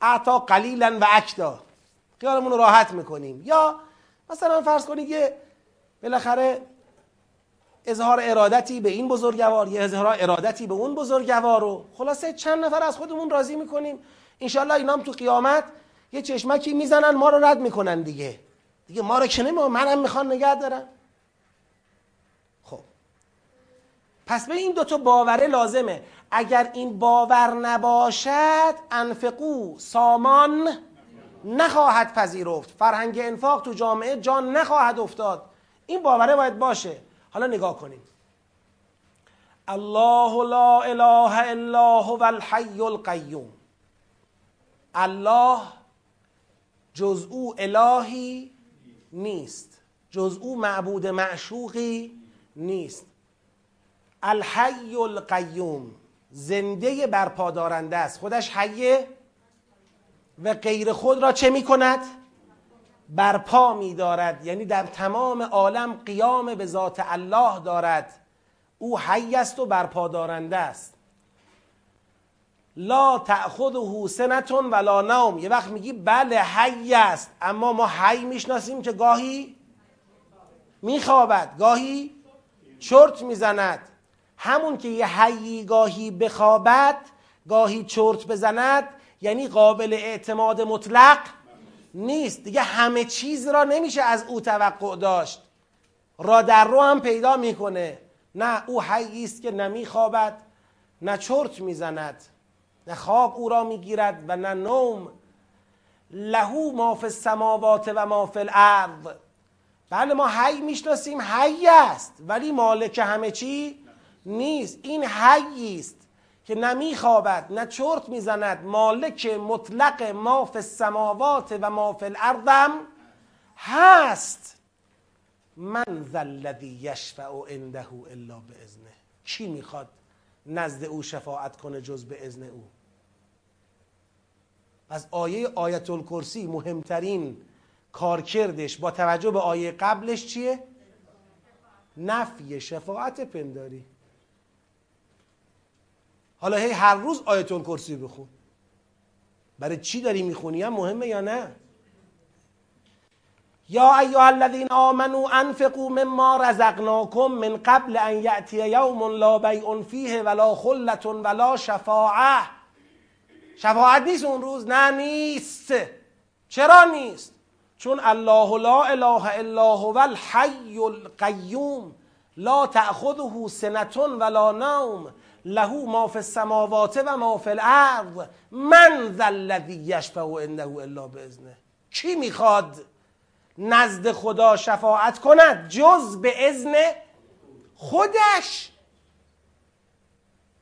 اعتا قلیلا و اکدا خیالمون رو راحت می‌کنیم. یا مثلا فرض کنید یه بالاخره اظهار ارادتی به این بزرگوار یه اظهار ارادتی به اون بزرگوار رو؟ خلاصه چند نفر از خودمون راضی می‌کنیم. انشالله اینام تو قیامت یه چشمکی می‌زنن ما رو رد می‌کنن دیگه. دیگه ما رو که نمی منم می‌خوان نگه دارن. خب. پس به این دوتا باوره لازمه. اگر این باور نباشد انفقو سامان نخواهد پذیرفت. فرهنگ انفاق تو جامعه جان نخواهد افتاد. این باوره باید باشه. حالا نگاه کنیم. الله لا اله الا هو الحی القیوم. الله جز او الهی نیست. جز او معبود معشوقی نیست. الحی القیوم. زنده برپادارنده است. خودش حیه و غیر خود را چه می کند؟ برپا می دارد یعنی در تمام عالم قیام به ذات الله دارد. او حی است و برپادارنده است. لا تأخذه سنتون ولا نوم. یه وقت میگی بله حی است. اما ما حی می‌شناسیم که گاهی میخوابد گاهی چرت می‌زند. همون که یه حیی گاهی بخوابد گاهی چرت بزند یعنی قابل اعتماد مطلق نیست. دیگه همه چیز را نمیشه از او توقع داشت. را در رو هم پیدا می‌کنه. نه او حیی است که نمیخوابد نه چرت می‌زند نه خواب او را می‌گیرد و نه نوم. لهو ما فی السماوات و ما فی الارض. بله ما حی می‌شناسیم حی است ولی مالک همه چی نیست. این حی است. که نمیخوابد نه چرت می‌زند مالک مطلق ما فی السماوات و ما فی الارض هست. من ذا الذی یشفع عنده الا باذنه کی می‌خواد نزد او شفاعت کنه جز به اذن او؟ از آیه آیت الکرسی مهمترین کارکردش با توجه به آیه قبلش چیه؟ نفی شفاعت پنداری. حالا هی هر روز آیت الکرسی بخون. برای چی داری می‌خونی؟ هم مهمه یا نه؟ یا ایها الذین آمنوا انفقوا مما رزقناکم من قبل ان یأتی یوم لا بیع فیه ولا خلة ولا شفاعه شفاعت نیست اون روز؟ نه نیست. چرا نیست؟ چون الله لا اله الا هو الحی القیوم. لا تأخذه سنتون ولا نوم. له ما فی السماوات و ما فی الارض. من ذا الذی یشفع عنده الا باذنه کی می‌خواد نزد خدا شفاعت کند جز به اذن خودش؟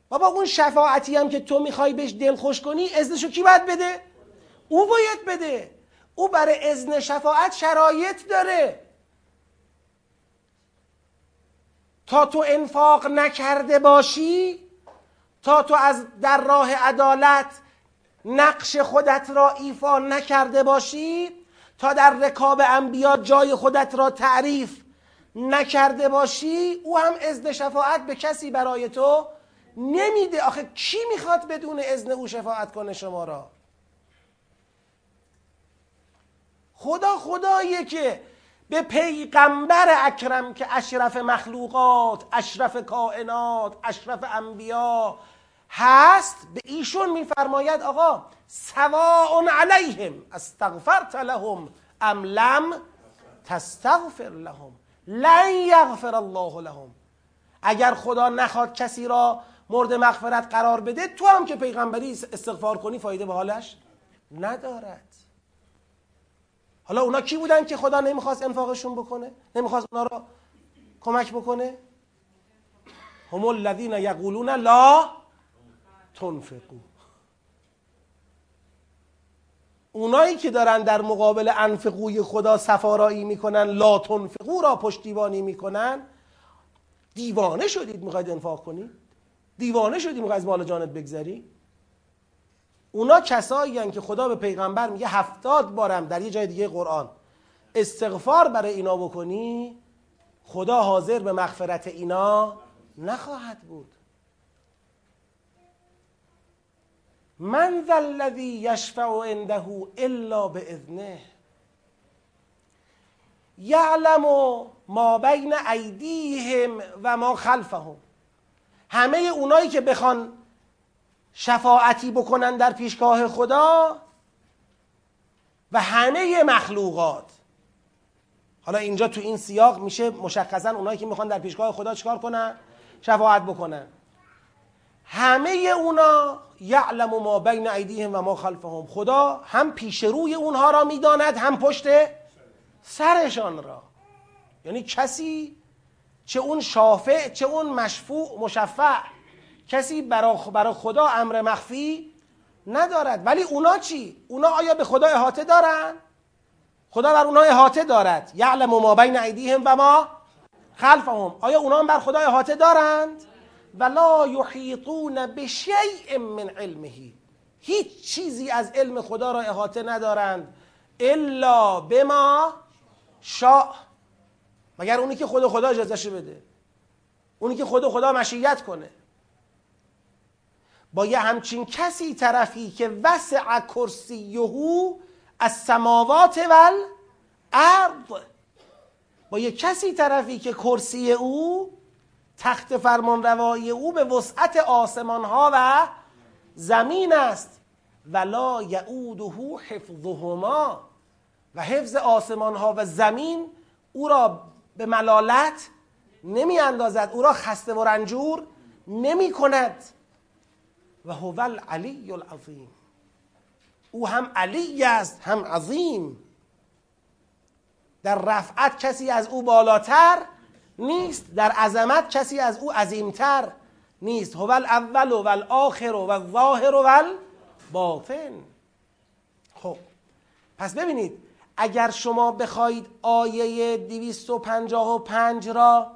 بابا اون شفاعتی هم که تو می‌خوای بهش دل خوش کنی اذنشو کی باید بده؟ او باید بده. او برای اذن شفاعت شرایط داره. تا تو انفاق نکرده باشی تا تو از در راه عدالت نقش خودت را ایفا نکرده باشی تا در رکاب انبیا جای خودت را تعریف نکرده باشی او هم اذن شفاعت به کسی برای تو نمیده. آخه کی می‌خواد بدون اذن او شفاعت کنه شما را؟ خدا خداییه که به پیغمبر اکرم که اشرف مخلوقات اشرف کائنات اشرف انبیا هست به ایشون میفرماید آقا سواء علیهم استغفرت لهم ام لم تستغفر لهم لن یغفر الله لهم. اگر خدا نخواد کسی را مورد مغفرت قرار بده تو هم که پیغمبری استغفار کنی فایده به حالش ندارد. حالا اونا کی بودن که خدا نمی‌خواست انفاقشون بکنه؟ نمی‌خواست اونا را کمک بکنه؟ هم الذین یقولون لا تنفقو. اونایی که دارن در مقابل انفقوی خدا سفارایی می‌کنن لا تنفقو را پشتیبانی می‌کنن دیوانه شدید می‌خواید انفاق کنید؟ دیوانه شدی می‌خوای از مال جانت بگذری؟ اونا کسایی که خدا به پیغمبر میگه هفتاد بارم در یه جای دیگه قرآن. استغفار برای اینا بکنی خدا حاضر به مغفرت اینا نخواهد بود. من ذا الذی یشفع عنده الا باذنه یعلم ما بین ایدیهم و ما خلفهم. همه اونایی که بخوان شفاعتی بکنن در پیشگاه خدا و همه مخلوقات. حالا اینجا تو این سیاق میشه مشخصا اونایی که می‌خوان در پیشگاه خدا چکار کنن؟ شفاعت بکنن. همه اونا یعلم ما بین ایدیهم و ما خلفهم خدا هم پیش روی اونها را می‌داند هم پشت سرشان را یعنی کسی چه اون شافع چه اون مشفوع مشفع کسی برای خدا امر مخفی ندارد ولی اونا چی؟ اونا آیا به خدا احاطه دارن؟ خدا بر اونا احاطه دارد یعلم ما بین ایدیهم و ما خلفهم آیا اونا هم بر خدا احاطه دارند؟ ولا یحیطون بشیء من علمه. هیچ چیزی از علم خدا را احاطه ندارند الا بما شاء. مگر اونی که خود خدا اجازهش بده. اونی که خود خدا مشیت کنه. با یه همچین کسی طرفی که وسع کرسیهو از سماوات ول ارض با یه کسی طرفی که کرسی او تخت فرمان روایی او به وسعت آسمان ها و زمین است. ولا یعوده حفظهما. و حفظ آسمان ها و زمین او را به ملالت نمی اندازد او را خسته و رنجور نمی کند. و هو العلی العظیم. او هم علی است هم عظیم. در رفعت کسی از او بالاتر نیست در عظمت کسی از او عظیمتر نیست. هو الاول و الاخر و الظاهر و الباطن خب پس ببینید اگر شما بخواهید آیه 255 را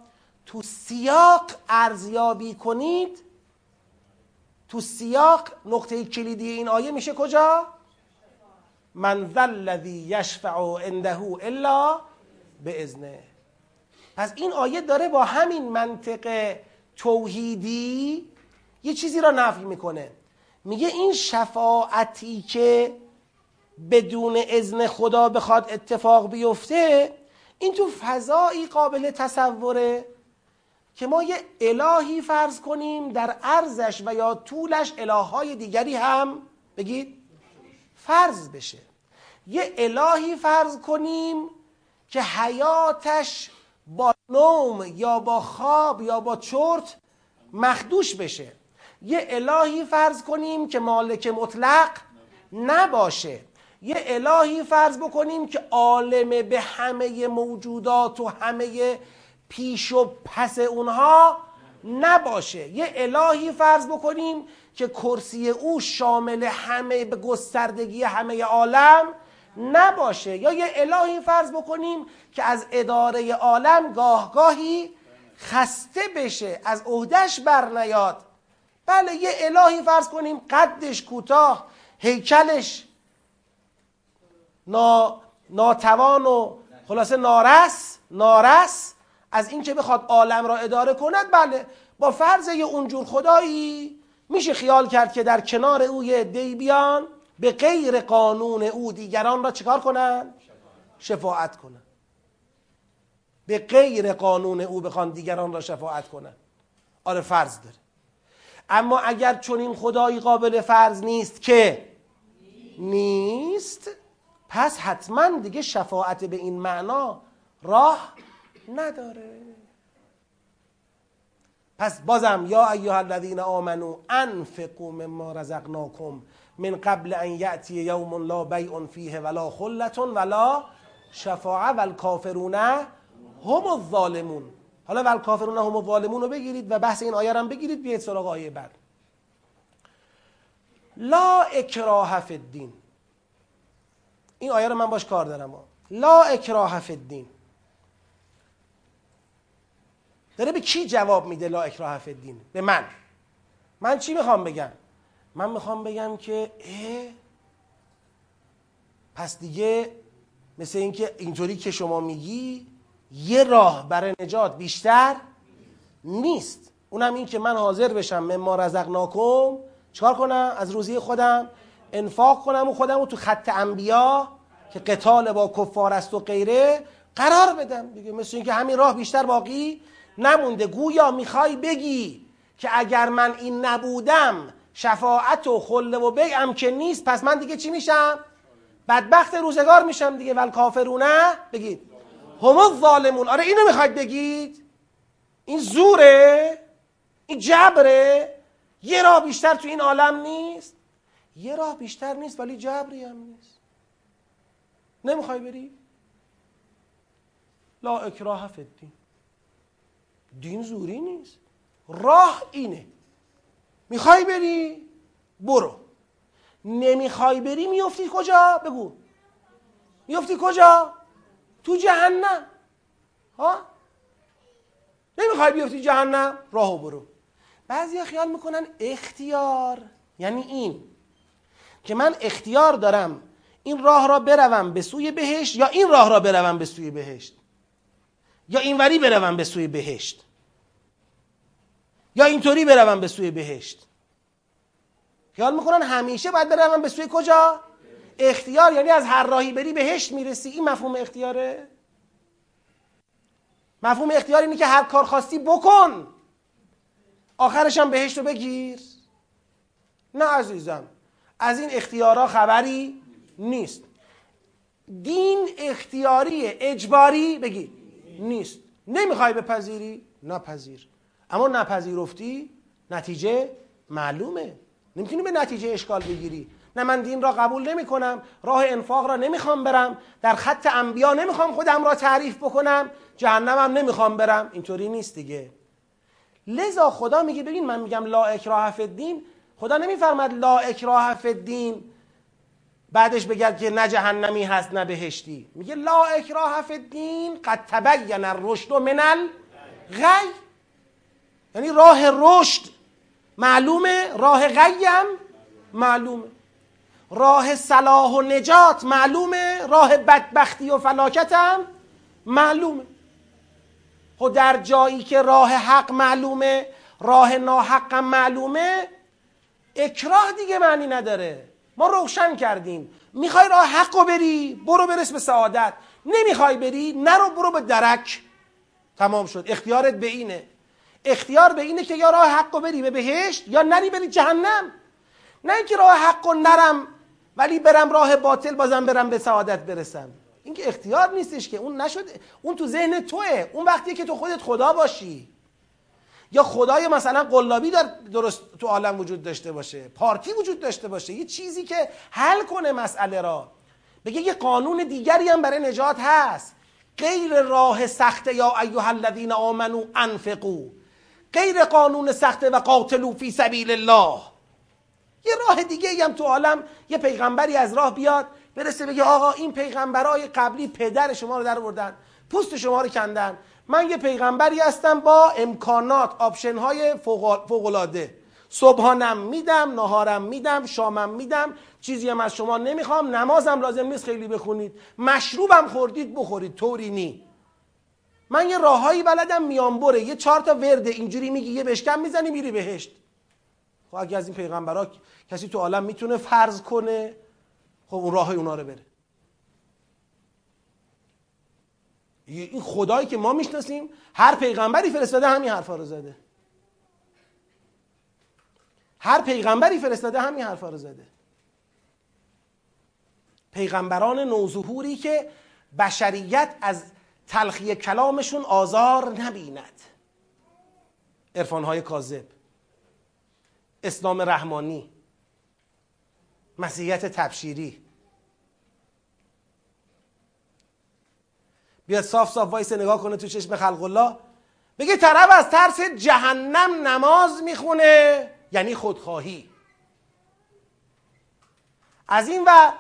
تو سیاق ارزیابی کنید تو سیاق نقطه کلیدی این آیه میشه کجا؟ من ذا الذی یشفع عنده الا به ازنه پس این آیه داره با همین منطق توحیدی یه چیزی را نفی می‌کنه. میگه این شفاعتی که بدون اذن خدا بخواد اتفاق بیفته این تو فضایی قابل تصوره که ما یه الهی فرض کنیم در عرضش و یا طولش الههای دیگری هم بگید فرض بشه. یه الهی فرض کنیم که حیاتش با نوم یا با خواب یا با چرت مخدوش بشه. یه الهی فرض کنیم که مالک مطلق نباشه. یه الهی فرض بکنیم که عالم به همه موجودات و همه پیش و پس اونها نباشه. یه الهی فرض بکنیم که کرسی او شامل همه به گستردگی همه عالم نباشه. یا یه الهی فرض بکنیم که از اداره عالم گاه گاهی خسته بشه از عهدهش بر نیاد. بله یه الهی فرض کنیم قدش کوتاه هیکلش نا... ناتوان و خلاصه نارس نارس. از اینکه بخواد عالم را اداره کند بله با فرض یه اونجور خدایی میشه خیال کرد که در کنار او یه دی بیان. به غیر قانون او دیگران را چکار کنن؟ شفاعت کنن. به غیر قانون او بخوان دیگران را شفاعت کنن. آره فرض داره. اما اگر چون این خدایی قابل فرض نیست که نیست پس حتما دیگه شفاعت به این معنا راه نداره. پس بازم یا ایها الذین آمنو انفقوا مما رزقناکم. من قبل ان یأتی یوم لا بیع فیه ولا خلت ولا شفاعه والکافرون هم الظالمون. حالا والکافرون هم الظالمون رو بگیرید و بحث این آیه هم بگیرید بیاید سراغ آیه بعد. لا اکراه فی الدین. این آیه رو من باش کار دارم لا اکراه فی الدین. داره به کی جواب میده لا اکراه فی الدین؟ به من. من چی می‌خوام بگم؟ من می‌خوام بگم که اه پس دیگه مثل اینکه اینطوری که شما میگی یه راه برای نجات بیشتر نیست. اونم این که من حاضر بشم مما رزقناکم چکار کنم؟ از روزی خودم انفاق کنم و خودم رو تو خط انبیا که قتال با کفار است و غیره قرار بدم دیگه. مثل اینکه همین راه بیشتر باقی نمونده. گویا می‌خوای بگی که اگر من این نبودم شفاعت و خله و بیعم که نیست پس من دیگه چی میشم؟ بدبخت روزگار میشم دیگه ول کافرونه؟ بگید. هم الظالمون آره اینو می‌خواید بگید؟ این زوره؟ این جبره؟ یه راه بیشتر تو این عالم نیست؟ یه راه بیشتر نیست ولی جبری هم نیست. نمی‌خوای بری؟ لا اکراه فی دین زوری نیست. راه اینه. می‌خوای بری؟ برو. نمی‌خوای بری میفتی کجا؟ بگو. میفتی کجا؟ تو جهنم. ها؟ نمی‌خوای بیفتی جهنم؟ راهو برو. بعضی خیال می‌کنن اختیار یعنی این که من اختیار دارم این راه را بروم به سوی بهشت یا این راه را بروم به سوی بهشت؟ یا اینوری بروم به سوی بهشت؟ یا اینطوری بروم به سوی بهشت. خیال می‌کنن همیشه باید بروم به سوی کجا؟ اختیار یعنی از هر راهی بری بهشت می‌رسی. این مفهوم اختیاره؟ مفهوم اختیار اینه که هر کار خواستی بکن. آخرش هم بهشت رو بگیر. نه عزیزم از این اختیارا خبری نیست. دین اختیاری اجباری بگی نیست. نمی‌خوای بپذیری؟ نپذیر. اما نپذیرفتی نتیجه معلومه. نمی‌تونی به نتیجه اشکال بگیری. نه من دین را قبول نمی کنم راه انفاق را نمی‌خوام برم در خط انبیا نمی‌خوام خودم را تعریف بکنم جهنمم نمی‌خوام برم. اینطوری نیست دیگه. لذا خدا میگه ببین من میگم لا اکراه فی خدا نمیفرمد لا اکراه فی بعدش بگرد که نه جهنمی هست نه بهشتی. میگه لا اکراه فی الدین قد تبین الرشد من الغی. یعنی راه رشد معلومه راه غی هم معلومه. راه صلاح و نجات معلومه راه بدبختی و فلاکت هم معلومه. خب در جایی که راه حق معلومه راه ناحق هم معلومه اکراه دیگه معنی نداره. ما روشن کردیم. می‌خوای راه حق رو بری برو برس به سعادت. نمی‌خوای بری نرو برو به درک. تمام شد. اختیارت به اینه. اختیار به اینه که یا راه حق رو بری به بهشت یا نری بری جهنم. نه اینکه راه حق رو نرم ولی برم راه باطل بازم برم به سعادت برسم. این که اختیار نیستش که. اون نشده اون تو ذهن توه. اون وقتی که تو خودت خدا باشی. یا خدای مثلا قلابی در درست تو عالم وجود داشته باشه. پارتی وجود داشته باشه. یه چیزی که حل کنه مسئله را. بگه یه قانون دیگری هم برای نجات هست. غیر راه سخته یا ایها الذین آمنوا انفقوا غیر قانون سخته و قاتلوا فی سبیل الله. یه راه دیگه هم تو عالم یه پیغمبری از راه بیاد برسه بگه آقا این پیغمبرای قبلی پدر شما رو در بردن پوست شما رو کندن. من یه پیغمبری هستم با امکانات option های فوق‌العاده صبحانم میدم نهارم میدم شامم میدم چیزی هم از شما نمی‌خوام نمازم لازم نیست خیلی بخونید. مشروبم خوردید بخورید طوری نی. من یه راههایی بلدم میانبره یه چهار تا ورده اینجوری میگی یه بشکم می‌زنی میری بهشت. خب اگه از این پیغمبرا کسی تو عالم می‌تونه فرض کنه خب اون راه اونا رو بره. این خدایی که ما می‌شناسیم هر پیغمبری فرستاده همین حرفا رو زده. هر پیغمبری فرستاده همین حرفا رو زده. پیغمبران نوظهوری که بشریت از تلخی کلامشون آزار نبیند. عرفانهای کاذب اسلام رحمانی مسیحیت تبشیری. بیاد صاف صاف وایس نگاه کنه تو چشم خلق الله. بگه طرف از ترس جهنم نماز می‌خونه یعنی خودخواهی. از این و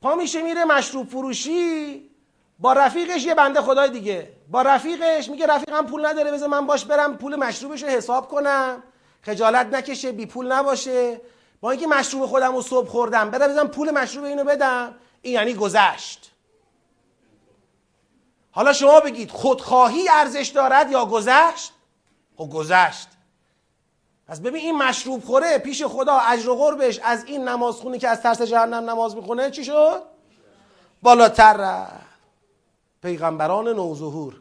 پا میشه میره مشروب فروشی با رفیقش یه بنده خدای دیگه. با رفیقش میگه رفیقم پول نداره بذار من باش برم پول مشروبش رو حساب کنم. خجالت نکشه بی پول نباشه. با اینکه مشروب خودم رو صبح خوردم برم بزنم پول مشروب اینو بدم. این یعنی گذشت. حالا شما بگید خودخواهی ارزش دارد یا گذشت؟ خب گذشت. پس ببین این مشروب خوره پیش خدا اجر و قربش از این نمازخونی که از ترس جهنم نماز می‌خونه چی شد؟ بالاتر رفت. پیغمبران نوظهور.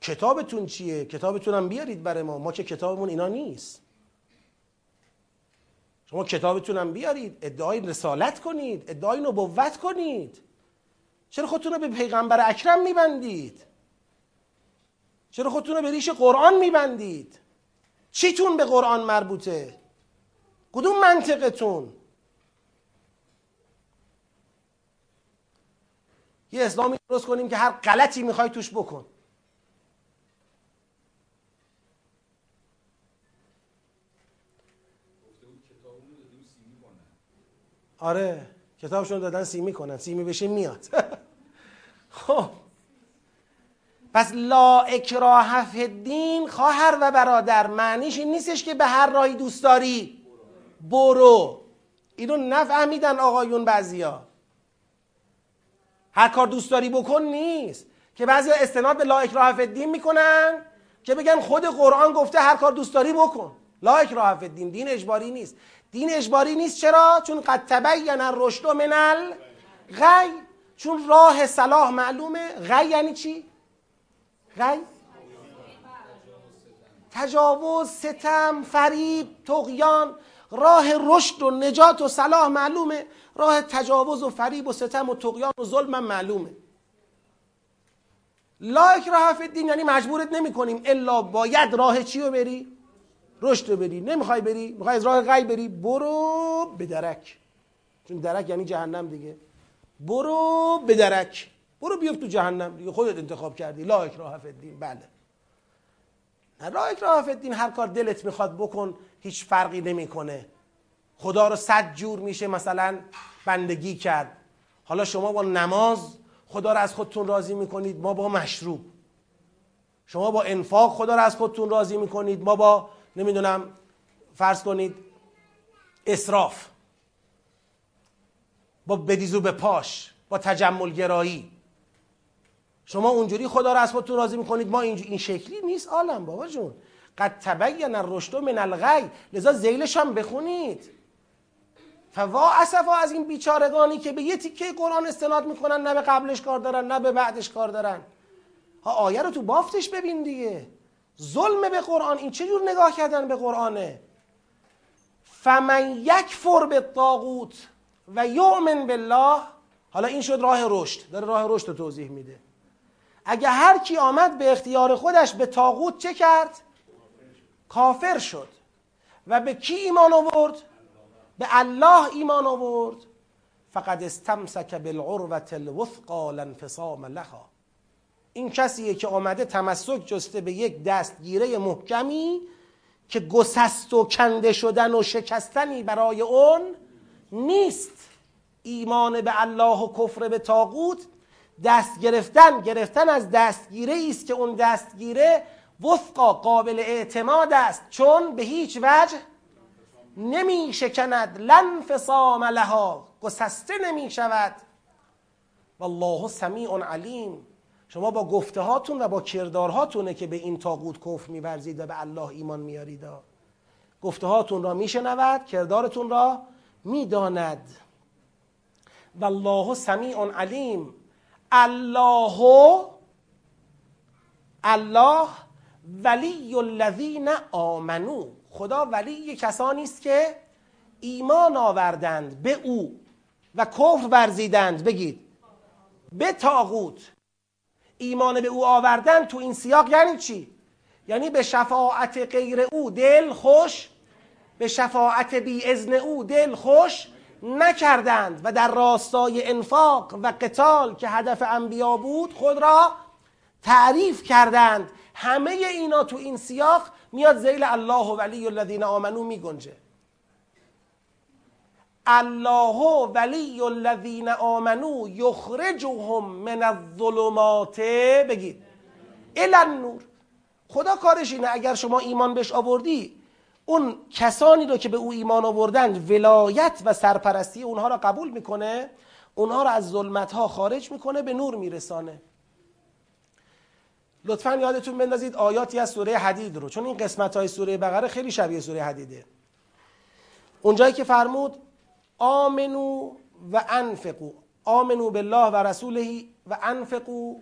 کتابتون چیه؟ کتابتون هم بیارید برای ما. ما که کتابمون اینا نیست. شما کتابتون هم بیارید ادعای رسالت کنید ادعای نبوت کنید. چرا خودتون رو به پیغمبر اکرم میبندید؟ چرا خودتون رو به ریش قرآن میبندید؟ چیتون به قرآن مربوطه؟ کدوم منطقتون؟ یه اسلامی درست کنیم که هر غلطی می‌خوای توش بکن. آره کتابشون دادن سیمی کنن. سیمی بشه میاد. خب. پس لا اکراه الدین خواهر و برادر معنیش این نیستش که به هر راهی دوست داری. برو. اینو نفهمیدن آقایون بعضیا. هر کار دوست داری بکن نیست. که بعضی استناد به لا اکراه الدین می‌کنن که بگن خود قرآن گفته هر کار دوست داری بکن. لا اکراه الدین دین اجباری نیست. دین اجباری نیست چرا؟ چون قد تبین الرشد من الغی. چون راه صلاح معلومه. غی یعنی چی؟ غی؟ تجاوز ستم فریب تقیان راه رشد و نجات و صلاح معلومه. راه تجاوز و فریب و ستم و تقیان و ظلم معلومه. لا اکراه فی الدین یعنی مجبورت نمی کنیم الا باید راه چی رو بری؟ رشد رو بری. نمی‌خوای بری؟ می‌خوای از راه غی بری؟ برو به درک. چون درک یعنی جهنم دیگه. برو به درک. برو بیفت تو جهنم دیگه. خودت انتخاب کردی. لا اکراه فی الدین بله. لا اکراه فی الدین هر کار دلت می‌خواد بکن هیچ فرقی نمی‌کنه. خدا رو صد جور میشه مثلا بندگی کرد. حالا شما با نماز خدا رو از خودتون راضی می‌کنید ما با مشروب. شما با انفاق خدا رو از خودتون راضی می‌کنید ما با نمی‌دونم فرض کنید اسراف. با بدیزو به پاش با تجمل گرایی شما اونجوری خدا رو خودتون راضی می‌کنید. ما این شکلی نیست عالم بابا جون. قد تبین الرشد من الغی. لذا زیلش هم بخونید. فوا اسفا از این بیچارگانی که به یه تیکه قرآن استناد می‌کنن نه به قبلش کار دارن نه به بعدش کار دارن. ها آیه رو تو بافتش ببین دیگه. ظلم به قرآن. این چجور نگاه کردن به قرآنه؟ فمن یکفر به طاغوت و یؤمن بالله. حالا این شد راه رشد. داره راه رشد رو توضیح میده. اگه هر کی آمد به اختیار خودش به طاغوت چه کرد؟ کافر شد. و به کی ایمان آورد؟ به الله ایمان آورد. فقد استمسک بالعروة الوثقا لانفصام لها. این کسیه که آمده تمسک جسته به یک دستگیره محکمی که گسست و کنده شدن و شکستنی برای اون نیست. ایمان به الله و کفر به تاغوت دست گرفتن گرفتن از دستگیره است که اون دستگیره وفقا قابل اعتماد است. چون به هیچ وجه نمی شکند لنفصام لها. گسسته نمی شود والله سمیع علیم. شما با گفته هاتون و با کردارهاتونه که به این تاقود کفر میورزید و به الله ایمان میارید گفته هاتون را میشنود کردارتون را می‌داند. والله سمیع علیم. الله الله ولی الذین آمنو خدا ولی کسانی است که ایمان آوردند به او و کفر ورزیدند بگید به تاغوت ایمان به او آوردن تو این سیاق یعنی چی؟ یعنی به شفاعت غیر او دل خوش به شفاعت بی ازن او دل خوش نکردند و در راستای انفاق و قتال که هدف انبیا بود خود را تعریف کردند. همه اینا تو این سیاق میاد زیل الله و ولی الذین آمنو می گنجه الله ولی الذین آمنو یخرجهم من الظلمات. بگید. الی النور. خدا کارش اینه اگر شما ایمان بهش آوردی اون کسانی رو که به او ایمان آوردند ولایت و سرپرستی اونها را قبول می‌کنه اونها را از ظلمت ها خارج می‌کنه به نور میرسانه. لطفا یادتون بندازید آیاتی از سوره حدید رو چون این قسمت های سوره بقره خیلی شبیه سوره حدیده. اونجایی که فرمود آمنو و انفقو آمنو بالله و رسوله و انفقو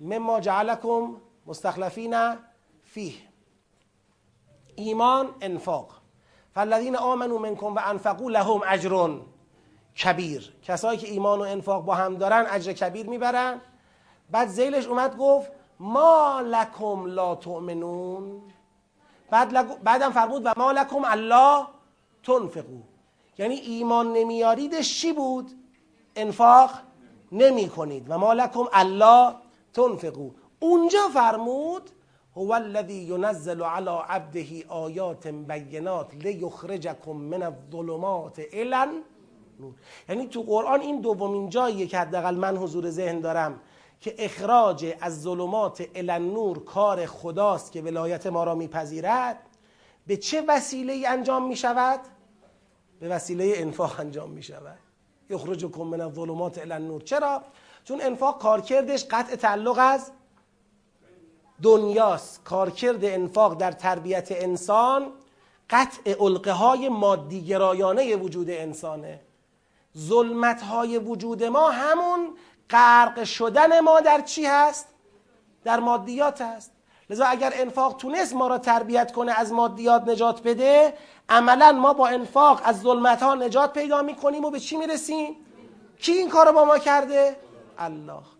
مما جعلکم مستخلفین فیه. ایمان انفاق. فالذین آمنو منکم و انفقو لهم اجر کبیر. کسایی که ایمان و انفاق با هم دارن اجر کبیر می‌برن. بعد زیلش اومد گفت ما لکم لا تؤمنون. بعد بعدم فرمود و ما لکم الله تنفقو یعنی ایمان نمیاریدش چی بود؟ انفاق نمی کنید و ما لکم الله تنفقو اونجا فرمود هو الذی ینزل علی عبده آیات بینات لیخرجکم من الظلمات الى یعنی تو قرآن این دومین جاییه که حداقل من حضور ذهن دارم که اخراج از ظلمات النور کار خداست که ولایت ما را میپذیرد به چه وسیله انجام می شود؟ به وسیله انفاق انجام می شود یخرجکم من الظلمات الی النور چرا؟ چون انفاق کارکردش قطع تعلق از دنیاست کارکرد انفاق در تربیت انسان قطع علقه های مادیگرایانه وجود انسانه ظلمت های وجود ما همون غرق شدن ما در چی هست؟ در مادیات هست لذا اگر انفاق تونست ما را تربیت کنه از مادیات نجات بده عملا ما با انفاق از ظلمت ها نجات پیدا می‌کنیم و به چی می‌رسیم؟ کی این کار با ما کرده؟ الله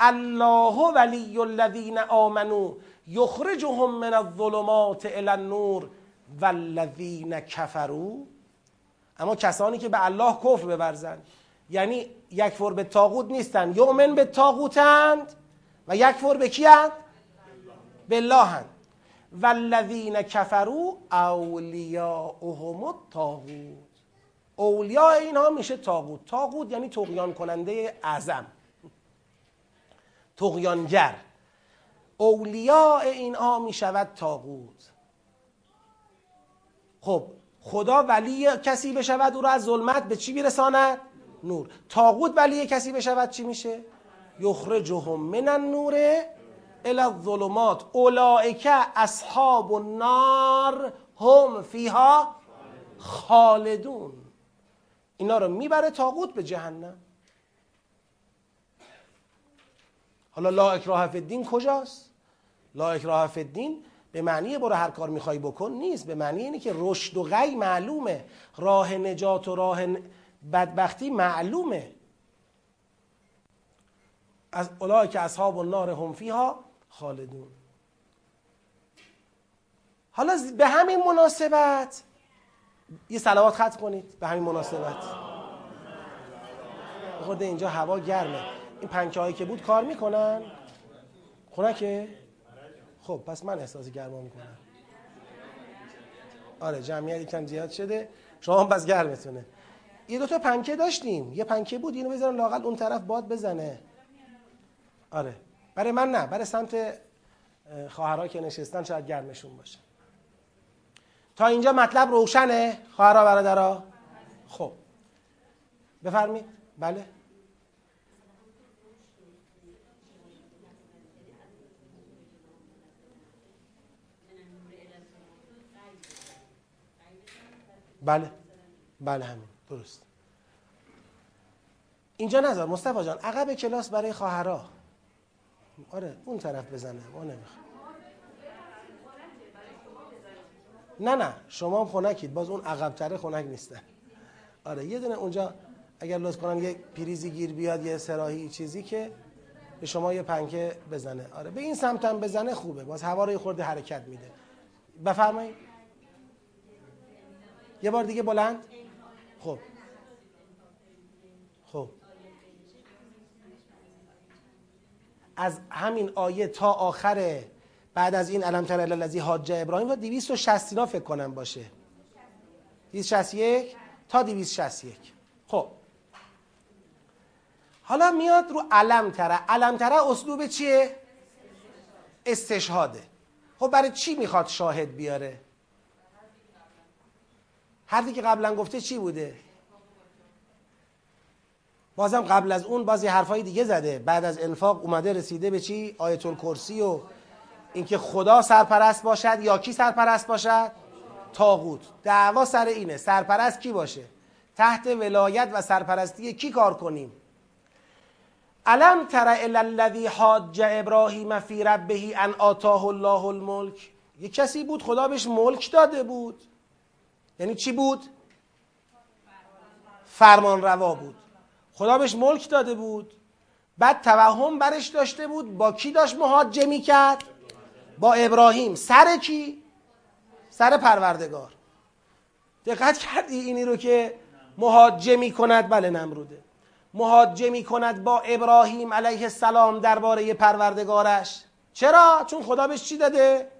الله ولی الذین آمنو یخرجهم من الظلمات الى النور والذین کفروا. اما کسانی که به الله کفر بورزند یعنی یک فور به تاغوت نیستن یؤمن به تاغوتند و یک فور به کیند باللهند والذین کفروا اولیاءهم الطاغوت. اولیاء اینها میشه تاغوت تاغوت یعنی تقیان کننده اعظم. تقیانگر. اولیاء اینها می‌شود تاغوت خب خدا ولی کسی بشود او را از ظلمت به چی برساند نور. تاغوت ولی کسی بشود چی میشه؟ یخرجهم من النور الى الظلمات. اولئک اصحاب النار هم فیها خالدون. اینا رو می‌بره تاغوت به جهنم. حالا لا اکراه الدین کجاست؟ لا اکراه الدین به معنی برو هر کار می‌خوای بکن نیست. به معنی اینه که رشد و غی معلومه. راه نجات و راه بدبختی معلومه. از اولای که اصحاب النار هم فیها خالدون. حالا به همین مناسبت. یه سلوات خط کنید. به همین مناسبت. خود اینجا هوا گرمه. این پنکه هایی که بود کار می‌کنن؟ خونه خب پس من احساس گرما می‌کنم. آره جمعیت یکم زیاد شده. شما هم پس گرمتونه. یه دوتا پنکه داشتیم. یه پنکه بود اینو بذارن لاقل اون طرف باد بزنه. آره. برای من نه برای سمت خواهرها که نشستن شاید گرمشون باشه. تا اینجا مطلب روشنه خواهرها برادرها؟ خب. بفرمید بله. بله. بله همین. درست. اینجا نذار. مصطفی جان عقب کلاس برای خواهرها آره اون طرف بزنه. ما نمی‌خوام. نه نه. شما هم خونکید باز اون عقب تره خونک نیستن آره یه دونه اونجا اگر لطف کنن یه پریزی گیر بیاد یه سراحی چیزی که به شما یه پنکه بزنه. آره به این سمت هم بزنه خوبه. باز هوا رو خورده حرکت میده. بفرمایید. یه بار دیگه بلند. خب. خب. از همین آیه تا آخر بعد از این علم تر الذی حاج ابراهیم و 260 فکر کنم باشه. 261 تا 261 خب. حالا میاد رو علم تره علم تره اسلوب چیه؟ استشهاده. خب برای چی می‌خواد شاهد بیاره؟ حرفی که قبلا گفته چی بوده؟ بازم قبل از اون بازی حرفای دیگه زده. بعد از انفاق اومده رسیده به چی؟ آیت الکرسی و اینکه خدا سرپرست باشد یا کی سرپرست باشد؟ تاغوت دعوا سر اینه. سرپرست کی باشه؟ تحت ولایت و سرپرستی کی کار کنیم؟ الم تر الی الذی حاج ابراهیم فی ربه ان آتاه الله الملک؟ یه کسی بود خدا بهش ملک داده بود. یعنی چی بود؟ فرمان روا بود. خدا بهش ملک داده بود. بعد توهم برش داشته بود. با کی داشت مهاجه می کرد با ابراهیم. سر کی؟ سر پروردگار. دقت کردی اینی رو که مهاجه می کند بله نمروده. مهاجه می کند با ابراهیم علیه السلام درباره پروردگارش. چرا؟ چون خدا بهش چی داده؟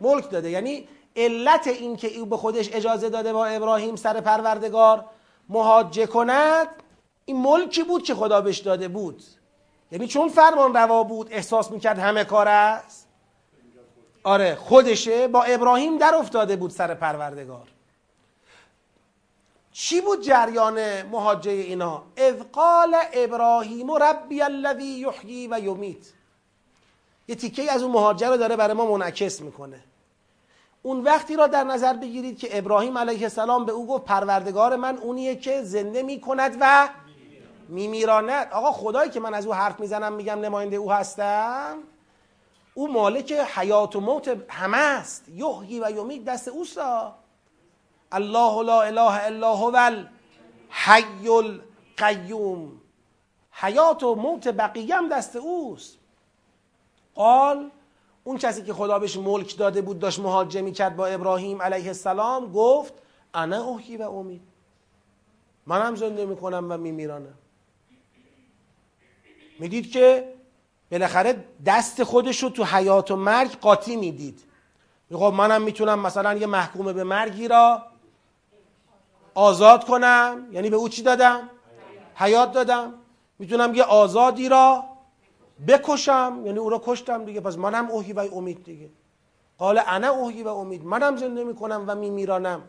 ملک داده. یعنی علت این که او به خودش اجازه داده با ابراهیم سر پروردگار مهاجه کند این ملکی بود که خدا بهش داده بود. یعنی چون فرمان روا بود احساس می‌کرد همه کار است. آره خودشه با ابراهیم در افتاده بود سر پروردگار. چی بود جریان مهاجه اینا؟ اذ قال ابراهیم ربی الذی یحیی و یمیت. یه تیکه از اون مهاجر رو داره برای ما منعکس می‌کنه. اون وقتی را در نظر بگیرید که ابراهیم علیه السلام به او گفت پروردگار من اونیه که زنده می‌کند و میمیراند. آقا خدایی که من از او حرف می‌زنم میگم نماینده او هستم. او مالک حیات و موت همه است. یحیی و یمیت دست اوستا الله لا اله الا هو الحی القیوم. حیات و موت بقیه هم دست اوست. قال اون کسی که خدا بهش ملک داده بود داشت مهاجه می‌کرد با ابراهیم علیه السلام گفت انا اوحی و امید. منم زنده می‌کنم و میمیرانم. می‌دید که بالاخره دست خودش رو تو حیات و مرگ قاطی می‌دید. خب منم می‌تونم مثلا یه محکوم به مرگی را آزاد کنم. یعنی به او چی دادم؟ حیات دادم. می‌تونم یه آزادی را بکشم یعنی او را کشتم دیگه پس منم اوهی و امید دیگه. قال انا اوهی و امید منم زنده می‌کنم و میمیرانم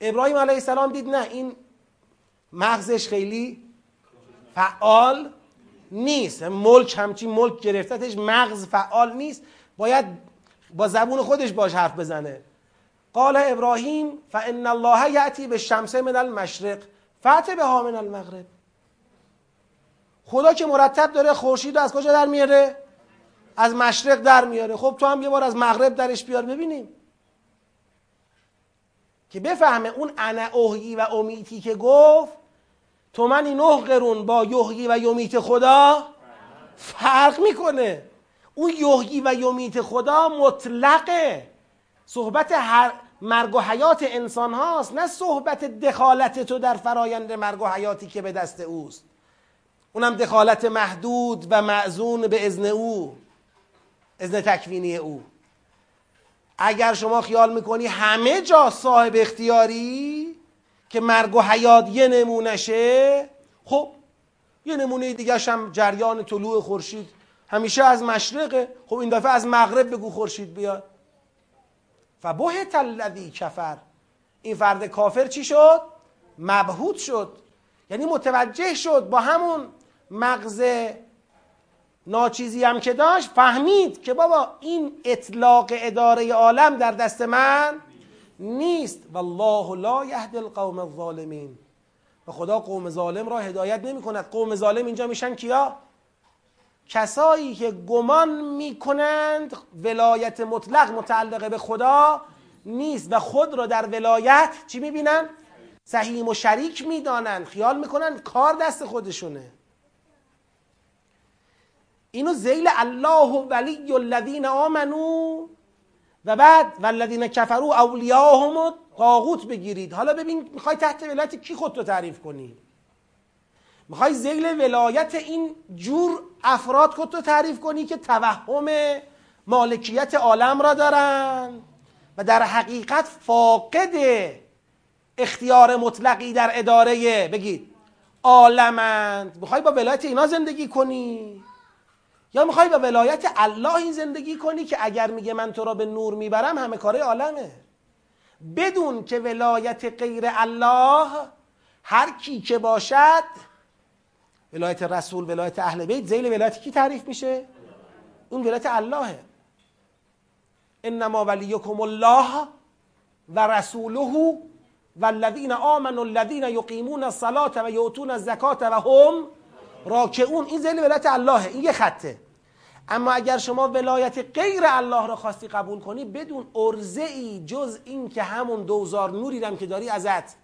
ابراهیم علیه السلام دید نه این مغزش خیلی فعال نیست. ملک همچین ملک گرفتتش مغز فعال نیست. باید با زبون خودش باش حرف بزنه. قال ابراهیم فان الله یاتی به شمس من المشرق فات به من المغرب. خدا که مرتب داره خورشید از کجا در میاره؟ از مشرق در میاره. خب تو هم یه بار از مغرب درش بیار ببینیم. که بفهمه اون انا اوهی و امیتی که گفت تو من این قرون با یحیی و یمیت خدا فرق می‌کنه. اون یحیی و یمیت خدا مطلقه. صحبت هر مرگ و حیات انسان هاست نه صحبت دخالت تو در فرایند مرگ و حیاتی که به دست اوست. اونم دخالت محدود و معزون به ازن او ازن تکوینی او. اگر شما خیال می‌کنی همه جا صاحب اختیاری که مرگ و حیات یه نمونشه خب یه نمونه دیگه هم جریان طلوع خورشید همیشه از مشرقه. خب این دفعه از مغرب بگو خورشید بیاد. فبهت الذی کفر. این فرد کافر چی شد؟ مبهوت شد. یعنی متوجه شد با همون مغز ناچیزی هم که داشت فهمید که بابا این اطلاق اداره عالم در دست من نیست. والله لا یهد القوم الظالمین. و خدا قوم ظالم را هدایت نمی کند قوم ظالم اینجا میشن کیا؟ کسایی که گمان می‌کنند ولایت مطلق متعلقه به خدا نیست و خود را در ولایت چی می‌بینن؟ سهیم و شریک می‌دانند. خیال می‌کنن کار دست خودشونه. اینو زیل الله ولی الذین آمنو. و بعد والذین کفروا اولیاءهم طاغوت بگیرید. حالا ببین می‌خوای تحت ولایت کی خودتو تعریف کنی؟ می‌خوای زیل ولایت این جور افراد خودتو تعریف کنی که توهم مالکیت عالم را دارن و در حقیقت فاقد اختیار مطلقی در اداره بگید عالمند. می‌خوای با ولایت اینا زندگی کنی؟ یا می‌خوای به ولایت الله زندگی کنی که اگر میگه من تو را به نور می‌برم همه کاره عالمه. بدون که ولایت غیر الله هر کی که باشد ولایت رسول ولایت اهل بیت زیل ولایت کی تعریف میشه؟ اون ولایت اللهه انما ولیکم الله و رسوله والذین آمنوا الذین یقیمون الصلاة و یؤتون الزکات و هم راکعون این زیل ولایت اللهه این یه خطه. اما اگر شما ولایت غیر الله را خواستی قبول کنی بدون ارزه ای جز این که همون دوزار نوری رم که داری ازت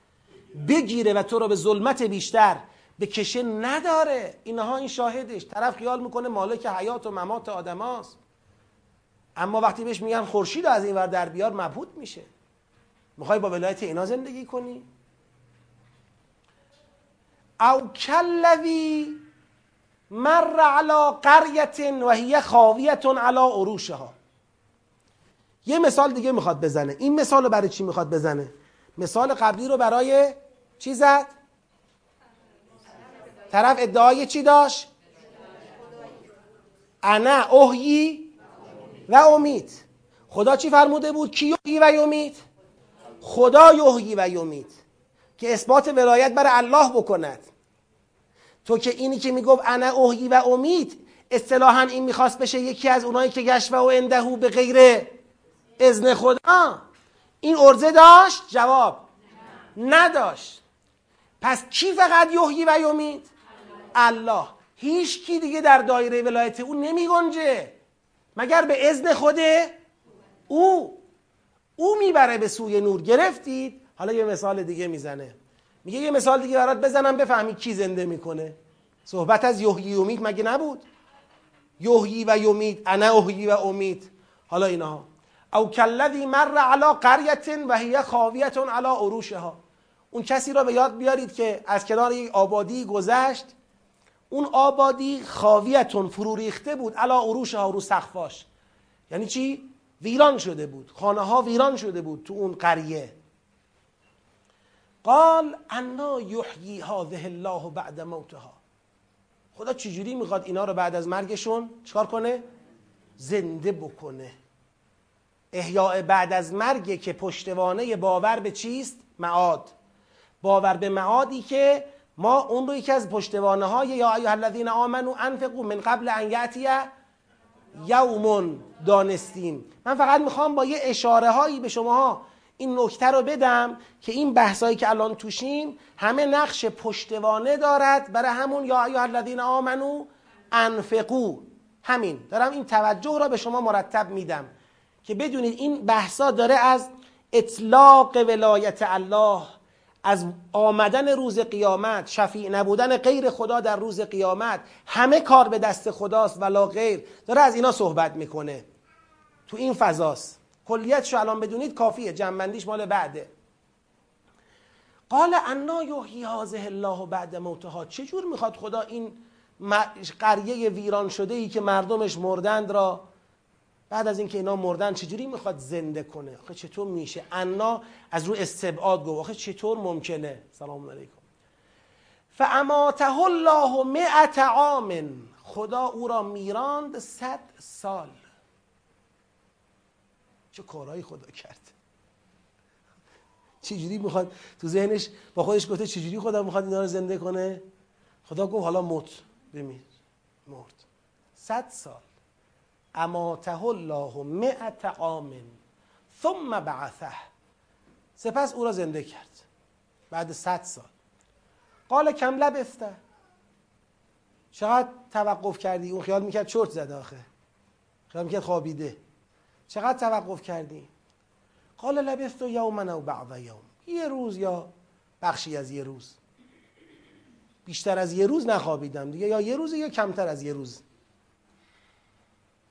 بگیره و تو را به ظلمت بیشتر بکشه نداره. اینها این شاهدش. طرف خیال می‌کنه مالک حیات و ممات آدم هاست. اما وقتی بهش میگن خورشید از این ور در بیار مبهوت میشه. می‌خوای با ولایت اینا زندگی کنی؟ او کلوی مر علی قریه و هی خاویه علی عروشها. یه مثال دیگه می‌خواد بزنه. این مثال رو برای چی می‌خواد بزنه؟ مثال قبلی رو برای چی زد؟ طرف ادعای چی داشت؟ انا اوهی و امید خدا چی فرموده بود؟ کی یحیی و یمید خدا یحیی و یمید که اثبات ولایت برای الله بکند. تو که اینی که می‌گفت انا اوهی و امید اصطلاحا این می‌خواست بشه یکی از اونایی که گشت و اندهو به غیر اذن خدا. این ارزه داشت؟ جواب نداشت. پس کی فقط یحیی و یمید؟ الله. هیچ کی دیگه در دایره ولایت او نمی گنجه مگر به اذن خود او؟ او می‌بره به سوی نور. گرفتید؟ حالا یه مثال دیگه می‌زنه. میگه یه مثال دیگه برات بزنم بفهمی کی زنده می‌کنه. صحبت از یحیی امید مگه نبود؟ یحیی و یمید انا احیی و امید. حالا اینها. او کلذی مر علی قریه و هی خاویه علی عروشها. اون کسی را به یاد بیارید که از کنار یک آبادی گذشت. اون آبادی خاویتون فرو ریخته بود علا عروش ها رو سخفاش یعنی چی؟ ویران شده بود. خانه ها ویران شده بود تو اون قریه. قال انا یحیی هذه الله بعد موتها خدا چجوری می‌خواد اینا رو بعد از مرگشون چکار کنه؟ زنده بکنه احیاء بعد از مرگ که پشتوانه باور به چیست؟ معاد باور به معادی که ما اون رو یکی از پشتوانه های یا ایها الذین آمنو انفقوا من قبل ان یاتی یوم دانستیم من فقط می‌خوام با یه اشاره هایی به شما این نکته رو بدم که این بحثایی که الان توشیم همه نقش پشتوانه دارد برای همون یا ایها الذین آمنو انفقو. همین. دارم این توجه را به شما مرتب میدم که بدونید این بحثا داره از اطلاق ولایت الله از آمدن روز قیامت شفیع نبودن غیر خدا در روز قیامت. همه کار به دست خداست ولا غیر. داره از اینا صحبت می‌کنه. تو این فضاست. کلیتشو الان بدونید کافیه جنبندیش مال بعده. قال انا یحیی هذه الله بعد موتها. چجور می‌خواد خدا این قریه ویران شده ای که مردمش مردند را بعد از اینکه اینا مردن چجوری می‌خواد زنده کنه؟ آخه چطور میشه؟ انا از رو استبعاد گفت. آخه چطور ممکنه؟ سلام علیکم. فاماته الله مئت عام. خدا او را میراند صد سال. چه کارهایی خدا کرد. چجوری می‌خواد؟ تو ذهنش با خودش گفته چجوری خدا می‌خواد اینا رو زنده کنه؟ خدا گفت حالا موت بمیر مرد. صد سال. اماته الله مئت عام. ثم بعثه. سپس او را زنده کرد. بعد صد سال. قال کم لبسته چقدر توقف کردی؟ اون خیال می‌کرد چرت زده آخه. خیال می‌کرد خوابیده. چقدر توقف کردی؟ قال لبست یوما او بعض یوم. یه روز یا بخشی از یه روز. بیشتر از یه روز نخوابیدم دیگه یا یه روز یا کمتر از یه روز.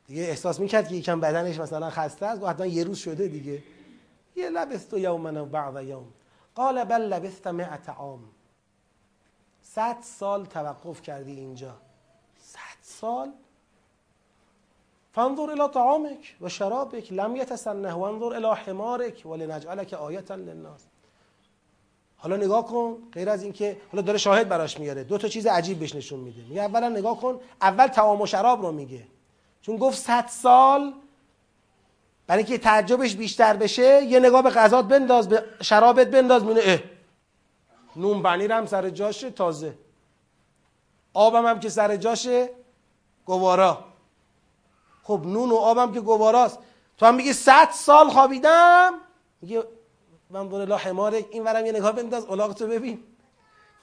دیگه احساس می‌کرد که یکم بدنش مثلا خسته است و حتما یه روز شده دیگه. یه لبست یوما و بعض یوم. قال بل لبست مئت عام. صد سال توقف کردی اینجا. صد سال؟ فانظر الى طعامك و شرابك لم يتسنه وانظر الى حمارك ولنجعلك آیه للناس. حالا نگاه کن غیر از اینکه حالا داره شاهد براش میاره. دو تا چیز عجیب بهش نشون میده. میگه اولا نگاه کن اول تعام و شراب رو میگه. چون گفت صد سال برای اینکه تعجبش بیشتر بشه یه نگاه به غذات بنداز به شرابت بنداز مینه اه نون بنیرم سر جاشه تازه. آبم هم که سر جاشه گوارا. خب نون و آبم که گواراست تو هم میگی صد سال خوابیدم؟ میگه من بر الله حمارک این ورم یه نگاه بنداز تو ببین.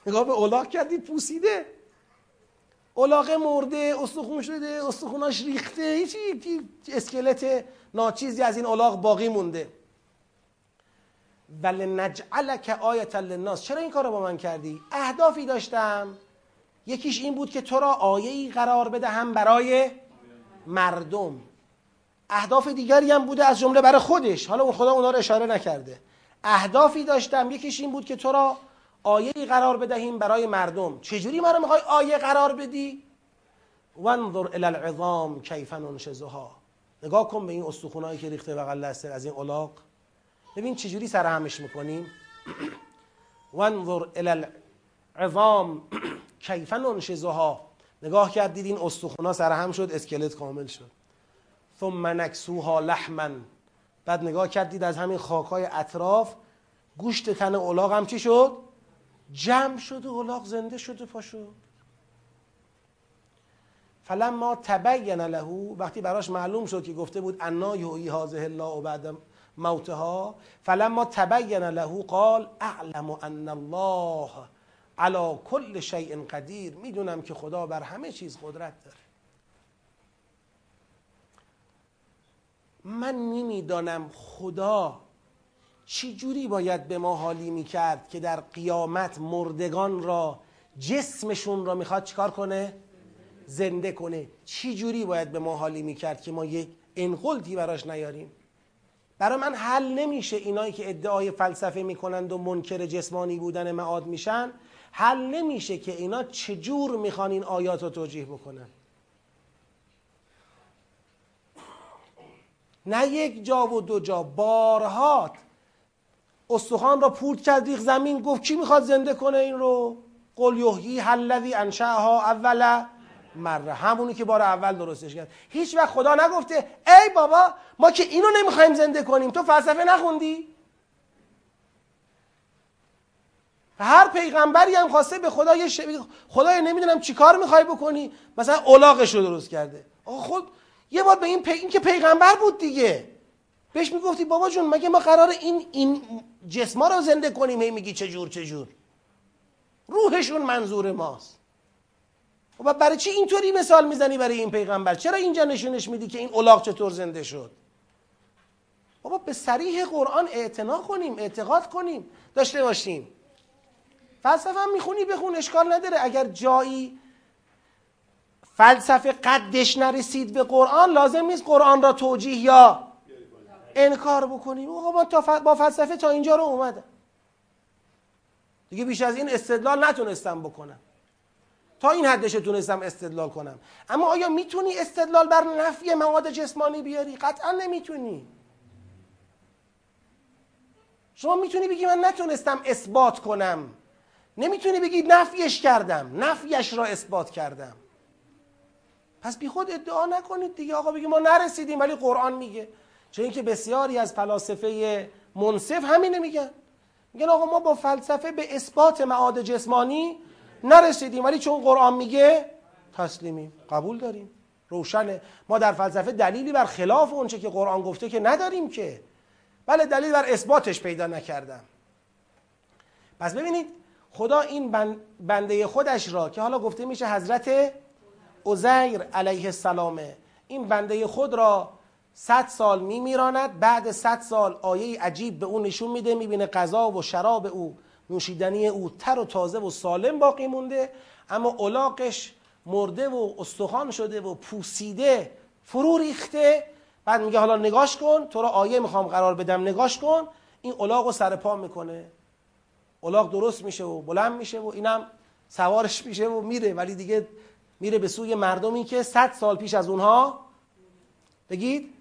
نگاه به اولاغ کردی پوسیده. اولاغه مرده استخون شده استخوناش ریخته. هیچ اسکلت ناچیزی از این اولاغ باقی مونده. ولی نجعلک آیت للناس. چرا این کار رو با من کردی؟ اهدافی داشتم. یکیش این بود که تو را آیه قرار بدهم برای مردم. اهداف دیگری هم بوده از جمله برای خودش. حالا اون خدا اونا رو اشاره نکرده. اهدافی داشتم. یکیش این بود که تو را آیه قرار بدهیم برای مردم. چجوری من رو می‌خوای آیه قرار بدی؟ وانظر الى العظام کیف ننشزها. نگاه کن به این استخونایی که ریخته بغل دسته از این الاغ ببین چجوری سرهمش می‌کنیم. وانظر الى العظام کیف ننشزها. نگاه کرد دید این استخونا سرهم شد اسکلت کامل شد. ثم نکسوها لحما. بعد نگاه کردید از همین خاکای اطراف گوشت تن الاغ هم چی شد؟ جمع شد و الاغ زنده شد و پا شد فلما تبین له وقتی براش معلوم شد که گفته بود انا یحیی هذه الله بعد موتها فلما تبین له قال اعلم ان الله علی کل شیء قدیر می‌دونم که خدا بر همه چیز قدرت داره. من نمی‌دانم خدا چی جوری باید به ما حالی می‌کرد که در قیامت مردگان را جسمشون را می‌خواد چیکار کنه؟ زنده کنه. چی جوری باید به ما حالی می‌کرد که ما یک انقلتی براش نیاریم؟ برای من حل نمیشه اینایی که ادعای فلسفه می‌کنند و منکر جسمانی بودن معاد میشن. حل نمیشه که اینا چجور می‌خوان این آیات رو توجیه بکنن. نه یک جا و دو جا بارها استخوان را پورت کرد ریخ زمین گفت کی می‌خواد زنده کنه این رو؟ قل یحیی الذی انشأها اول مره. همونی که بار اول درستش کرد. هیچ وقت خدا نگفته ای بابا ما که اینو نمی‌خوایم زنده کنیم. تو فلسفه نخوندی؟ هر پیغمبری هم خواسته به خدا یه خدای نمی‌دونم چیکار می‌خوای بکنی. مثلا الاغش رو درست کرده. آقا خود یه بار به این, پی... این که پیغمبر بود دیگه. بهش می‌گفتی بابا جون مگه ما قرار این این جسما رو زنده کنیم؟ هی میگی چجور چجور؟ روحشون منظور ماست. و خب برای چی اینطوری مثال می‌زنی برای این پیغمبر؟ چرا اینجا نشونش میدی که این الاغ چطور زنده شد؟ بابا به سریح قرآن اعتنا کنیم اعتقاد کنیم. داشته باشیم. فلسفه هم می‌خونی بخون اشکال نداره. اگر جایی فلسفه قدش نرسید به قرآن لازم نیست قرآن را توجیه یا انکار بکنیم. آقا تا با فلسفه تا اینجا رو اومدم. دیگه بیش از این استدلال نتونستم بکنم. تا این حدش تونستم استدلال کنم. اما آیا می‌تونی استدلال بر نفی مواد جسمانی بیاری؟ قطعا نمی‌تونی. شما می‌تونی بگی من نتونستم اثبات کنم. نمی‌تونی بگی نفیش کردم نفیش را اثبات کردم. پس بی خود ادعا نکنید دیگه. آقا بگی ما نرسیدیم ولی قرآن میگه. چون اینکه بسیاری از فلاسفه منصف همینه میگن. میگن آقا ما با فلسفه به اثبات معاد جسمانی نرسیدیم ولی چون قرآن میگه تسلیمیم. قبول داریم. روشنه. ما در فلسفه دلیلی بر خلاف اونچه که قرآن گفته که نداریم که. بله دلیل بر اثباتش پیدا نکردم. پس ببینید خدا این بنده خودش را که حالا گفته میشه حضرت عزیر علیه السلامه این بنده خود را صد سال میمیراند بعد صد سال آیه عجیب به او نشون میده می‌بینه غذا و شراب او نوشیدنی او تر و تازه و سالم باقی مونده. اما اولاقش مرده و استخوان شده و پوسیده فرو ریخته. بعد میگه حالا نگاش کن تو را آیه می‌خوام قرار بدم نگاش کن. این اولاق رو سر پا می‌کنه. اولاق درست میشه و بلند میشه و اینم سوارش میشه و میره. ولی دیگه میره به سوی مردمی که صد سال پیش از اونها بگید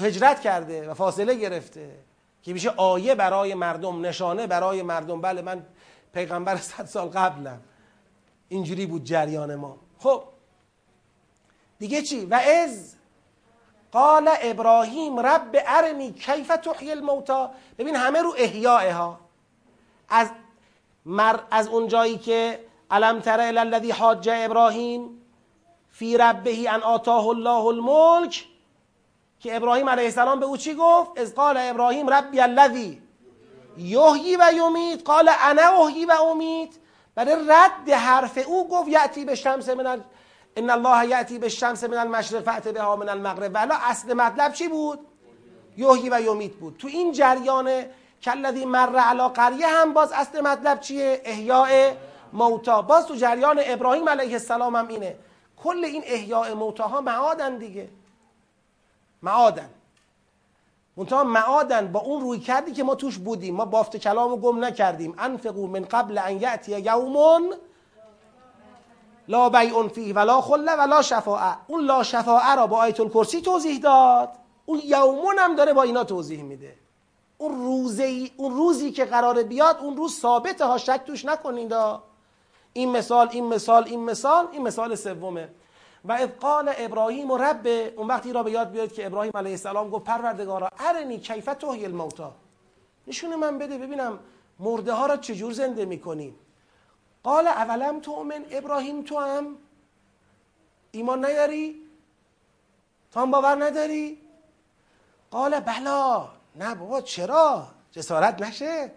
هجرت کرده و فاصله گرفته که میشه آیه برای مردم نشانه برای مردم. بله من پیغمبر صد سال قبلم. اینجوری بود جریان ما. خب دیگه چی؟ و از قال ابراهیم رب ارنی کیف تحیی الموتا ببین همه رو احیاء ها. از مر از اون جایی که علم تر الذی حاج ابراهیم فی ربه ان آتاه الله الملک که ابراهیم علیه السلام به او چی گفت؟ از قال ابراهیم ربی الذی یحیی و یمیت. قال انا احیی و امید. برای رد حرف او گفت یعتی به شمس من. ان الله یعتی به شمس من المشرق فأت بها من المغرب ولی اصل مطلب چی بود? یحیی و یمیت بود. تو این جریان کلذی مر علی قریه هم باز اصل مطلب چیه احیاء موتا باز تو جریان ابراهیم علیه السلام هم اینه کل این احیاء موتا ها معادن دیگه معادن منتها معادن با اون روی کردی که ما توش بودیم ما بافت کلامو گم نکردیم انفقو من قبل ان یأتی یومون لا بیع فیه ولا خله ولا شفاعه. اون لا شفاعه را با آیت الکرسی توضیح داد. اون یومون هم داره با اینا توضیح میده. اون روزی اون روزی که قراره بیاد اون روز ثابته ها شک توش نکنید این مثال این مثال این مثال این مثال سومه. و اذ قال ابراهیم و رب اون وقتی را به یاد بیاد که ابراهیم علیه السلام گفت پروردگارا ارنی کیف تحیی الموتا. نشون من بده ببینم مرده ها را چجور زنده می‌کنی. قال اولم تؤمن؟ ابراهیم تو هم؟ ایمان نداری تو هم باور نداری؟ قال بلا. نه بابا چرا؟ جسارت نشه.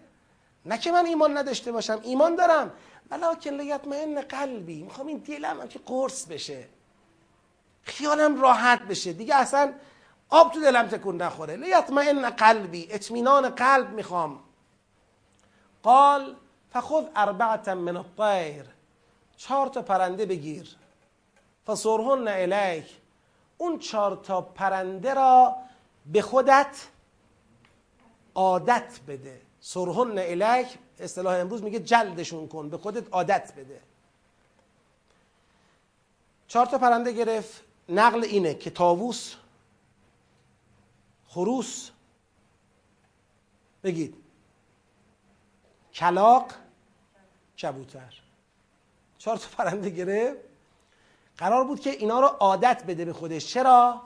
نه که من ایمان نداشته باشم ایمان دارم. ولکن لیطمئن قلبی. می‌خوام این دلم که قرص بشه. خیالم راحت بشه. دیگه اصلا آب تو دلم تکون نخوره. لیطمئن قلبی. اطمینان قلب می‌خوام. قال فخذ اربعتا من الطیر چهار تا پرنده بگیر. فصرهن الیک اون چهار تا پرنده را به خودت عادت بده. سرهن الیک اصطلاح امروز میگه جلدشون کن به خودت عادت بده. چهار تا پرنده گرفت. نقل اینه که تاووس خروس بگید. کلاق کبوتر. چهار تا پرنده گرفت. قرار بود که اینا رو عادت بده به خودش. چرا؟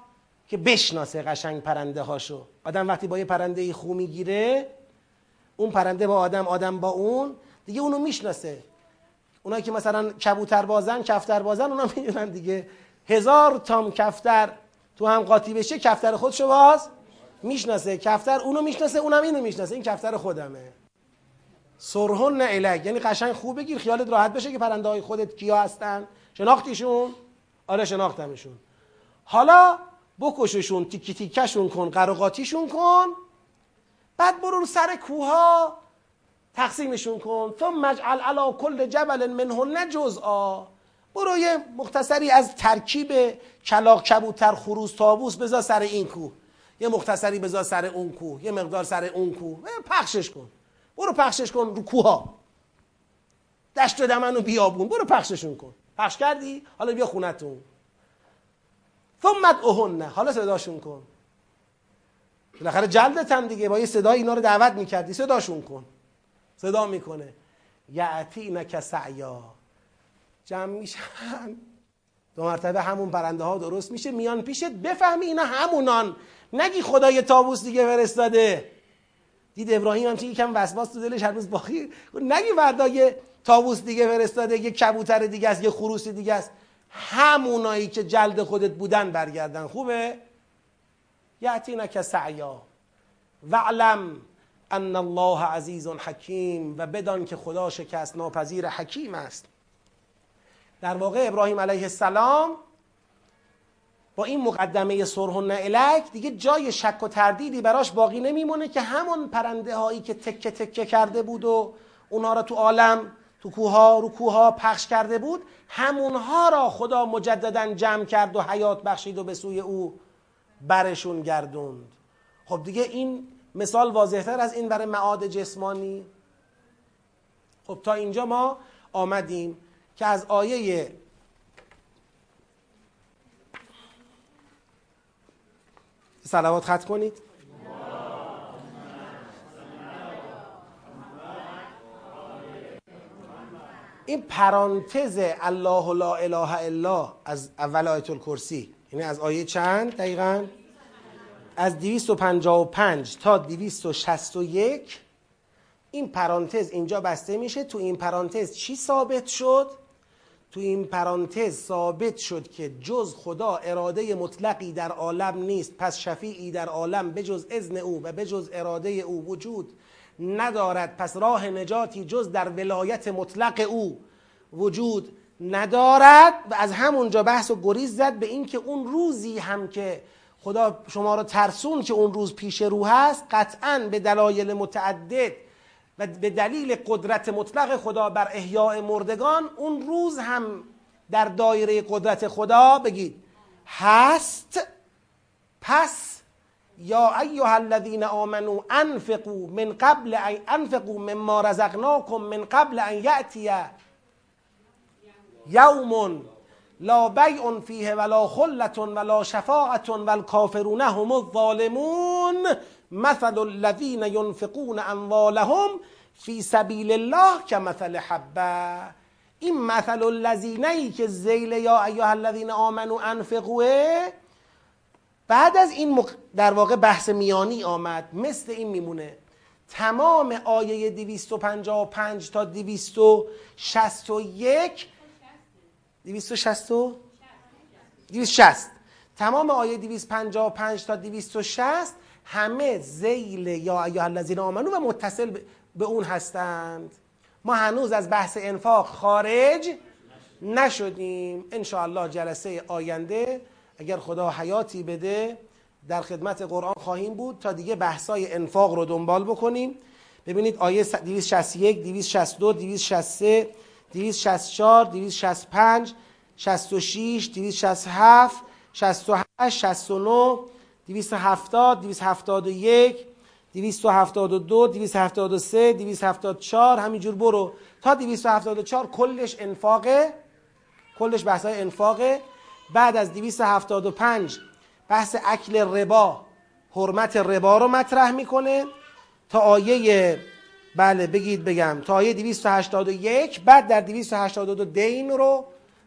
که بشناسه قشنگ پرنده هاشو. آدم وقتی با یه پرنده خو می‌گیره اون پرنده با آدم آدم با اون دیگه اونو می‌شناسه. اونایی که مثلا کبوتر بازن کفتر بازن اونا می‌دونن دیگه. هزار تام کفتر تو هم قاطی بشه کفتر خودشو باز می‌شناسه. کفتر اونو می‌شناسه اونم اینو می‌شناسه. این کفتر خودمه. سرهن الک یعنی قشنگ خوب بگیر خیالت راحت بشه که پرنده های خودت کیا هستن. شناختیشون؟ آره شناختمشون. حالا بکششون تیکی تیکشون کن قراقاتیشون کن. بعد برو سر کوها تقسیمشون کن. ثم مجعل علا کل جبل منهن جزءا. برو یه مختصری از ترکیب کلاق کبوتر خروس تابوس بذار سر این کوه. یه مختصری بذار سر اون کوه. یه مقدار سر اون کوه. پخشش کن. برو پخشش کن رو کوها. دشت و دمن و بیابون. برو پخششون کن. پخش کردی؟ حالا بیا خونتون. ثم ادعوهن حالا صداشون کن. بالاخره جلدت هم دیگه. با یه صدا اینا رو دعوت می‌کردی. صداشون کن. صدا می‌کنه. یعتینک سعیا. جمع میشن. دو مرتبه همون پرنده ها درست میشه. میان پیشت. بفهمی اینا همونان. نگی خدای تابوس دیگه فرستاده. دید ابراهیم هم چه یکم وسواس تو دلش هر روز باقی. نگی فردا یه تابوس دیگه فرستاده یه کبوتر دیگه است یه خروس دیگه است. همونایی که جلد خودت بودن برگردن. خوبه؟ یعتینک سعیا. وعلم ان الله عزیز حکیم و بدان که خدا شکست ناپذیر حکیم است. در واقع ابراهیم علیه السلام با این مقدمه سرهن الک دیگه جای شک و تردیدی براش باقی نمیمونه که همون پرنده هایی که تکه تکه کرده بود و اونها را تو عالم تو کوها رو کوها پخش کرده بود همونها را خدا مجددا جمع کرد و حیات بخشید و به سوی او برشون گردوند. خب دیگه این مثال واضحتر از این برای معاد جسمانی. خب تا اینجا ما آمدیم که از آیه سلوات خط کنید؟ این پرانتز الله لا اله الا از اول آیت الکرسی. یعنی از آیه چند دقیقا؟ از 255 تا 261 این پرانتز اینجا بسته میشه. تو این پرانتز چی ثابت شد؟ تو این پرانتز ثابت شد که جز خدا اراده مطلقی در عالم نیست پس شفیعی در عالم بجز اذن او و بجز اراده او وجود ندارد. پس راه نجاتی جز در ولایت مطلق او وجود ندارد. و از همونجا بحث و گریز زد به اینکه اون روزی هم که خدا شما را ترسون که اون روز پیش رو هست قطعا به دلایل متعدد و به دلیل قدرت مطلق خدا بر احیاء مردگان اون روز هم در دایره قدرت خدا بگید هست پس یا ایها الذین آمنو انفقوا من قبل ان انفقوا مما رزقناکم من قبل ان یأتی یوم لا بیع فیه ولا خلت ولا شفاعت والکافرون هم الظالمون. مثل الذین ینفقون اموالهم فی سبیل الله که مثل حبه. این مثل الذینه که زیل یا ایها الذین آمنو انفقوه. بعد از این در واقع بحث میانی آمد. مثل این میمونه. تمام آیه 255 تا 261 260 260 تمام آیه 255 تا 260 همه زیل یا ایها الذین آمنو و متصل به اون هستند. ما هنوز از بحث انفاق خارج نشدیم. ان جلسه آینده اگر خدا حیاتی بده در خدمت قرآن خواهیم بود تا دیگه بحثای انفاق رو دنبال بکنیم. ببینید آیه 261 262 263 264 265 66 267 68 69 270 271 272 273 274 همینجور برو. تا 274 کلش انفاقه کلش بحث های انفاقه. بعد از 275 بحث اکل ربا. حرمت ربا رو مطرح می‌کنه. تا آیه بله بگید بگم. تا آیه 281 بعد در 282 دین رو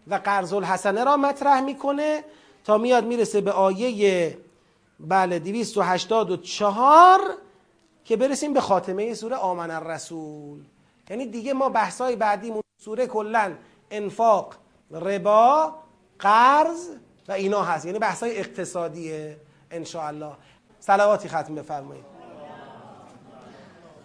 و قرض الحسنه را مطرح می‌کنه. تا میاد می‌رسه به آیه بله 284 که برسیم به خاتمه سوره آمن الرسول. یعنی دیگه ما بحثای بعدیمون سوره کلا انفاق ربا قرض و اینا هست. یعنی بحثای اقتصادیه ان الله صلواتی ختم بفرمایید.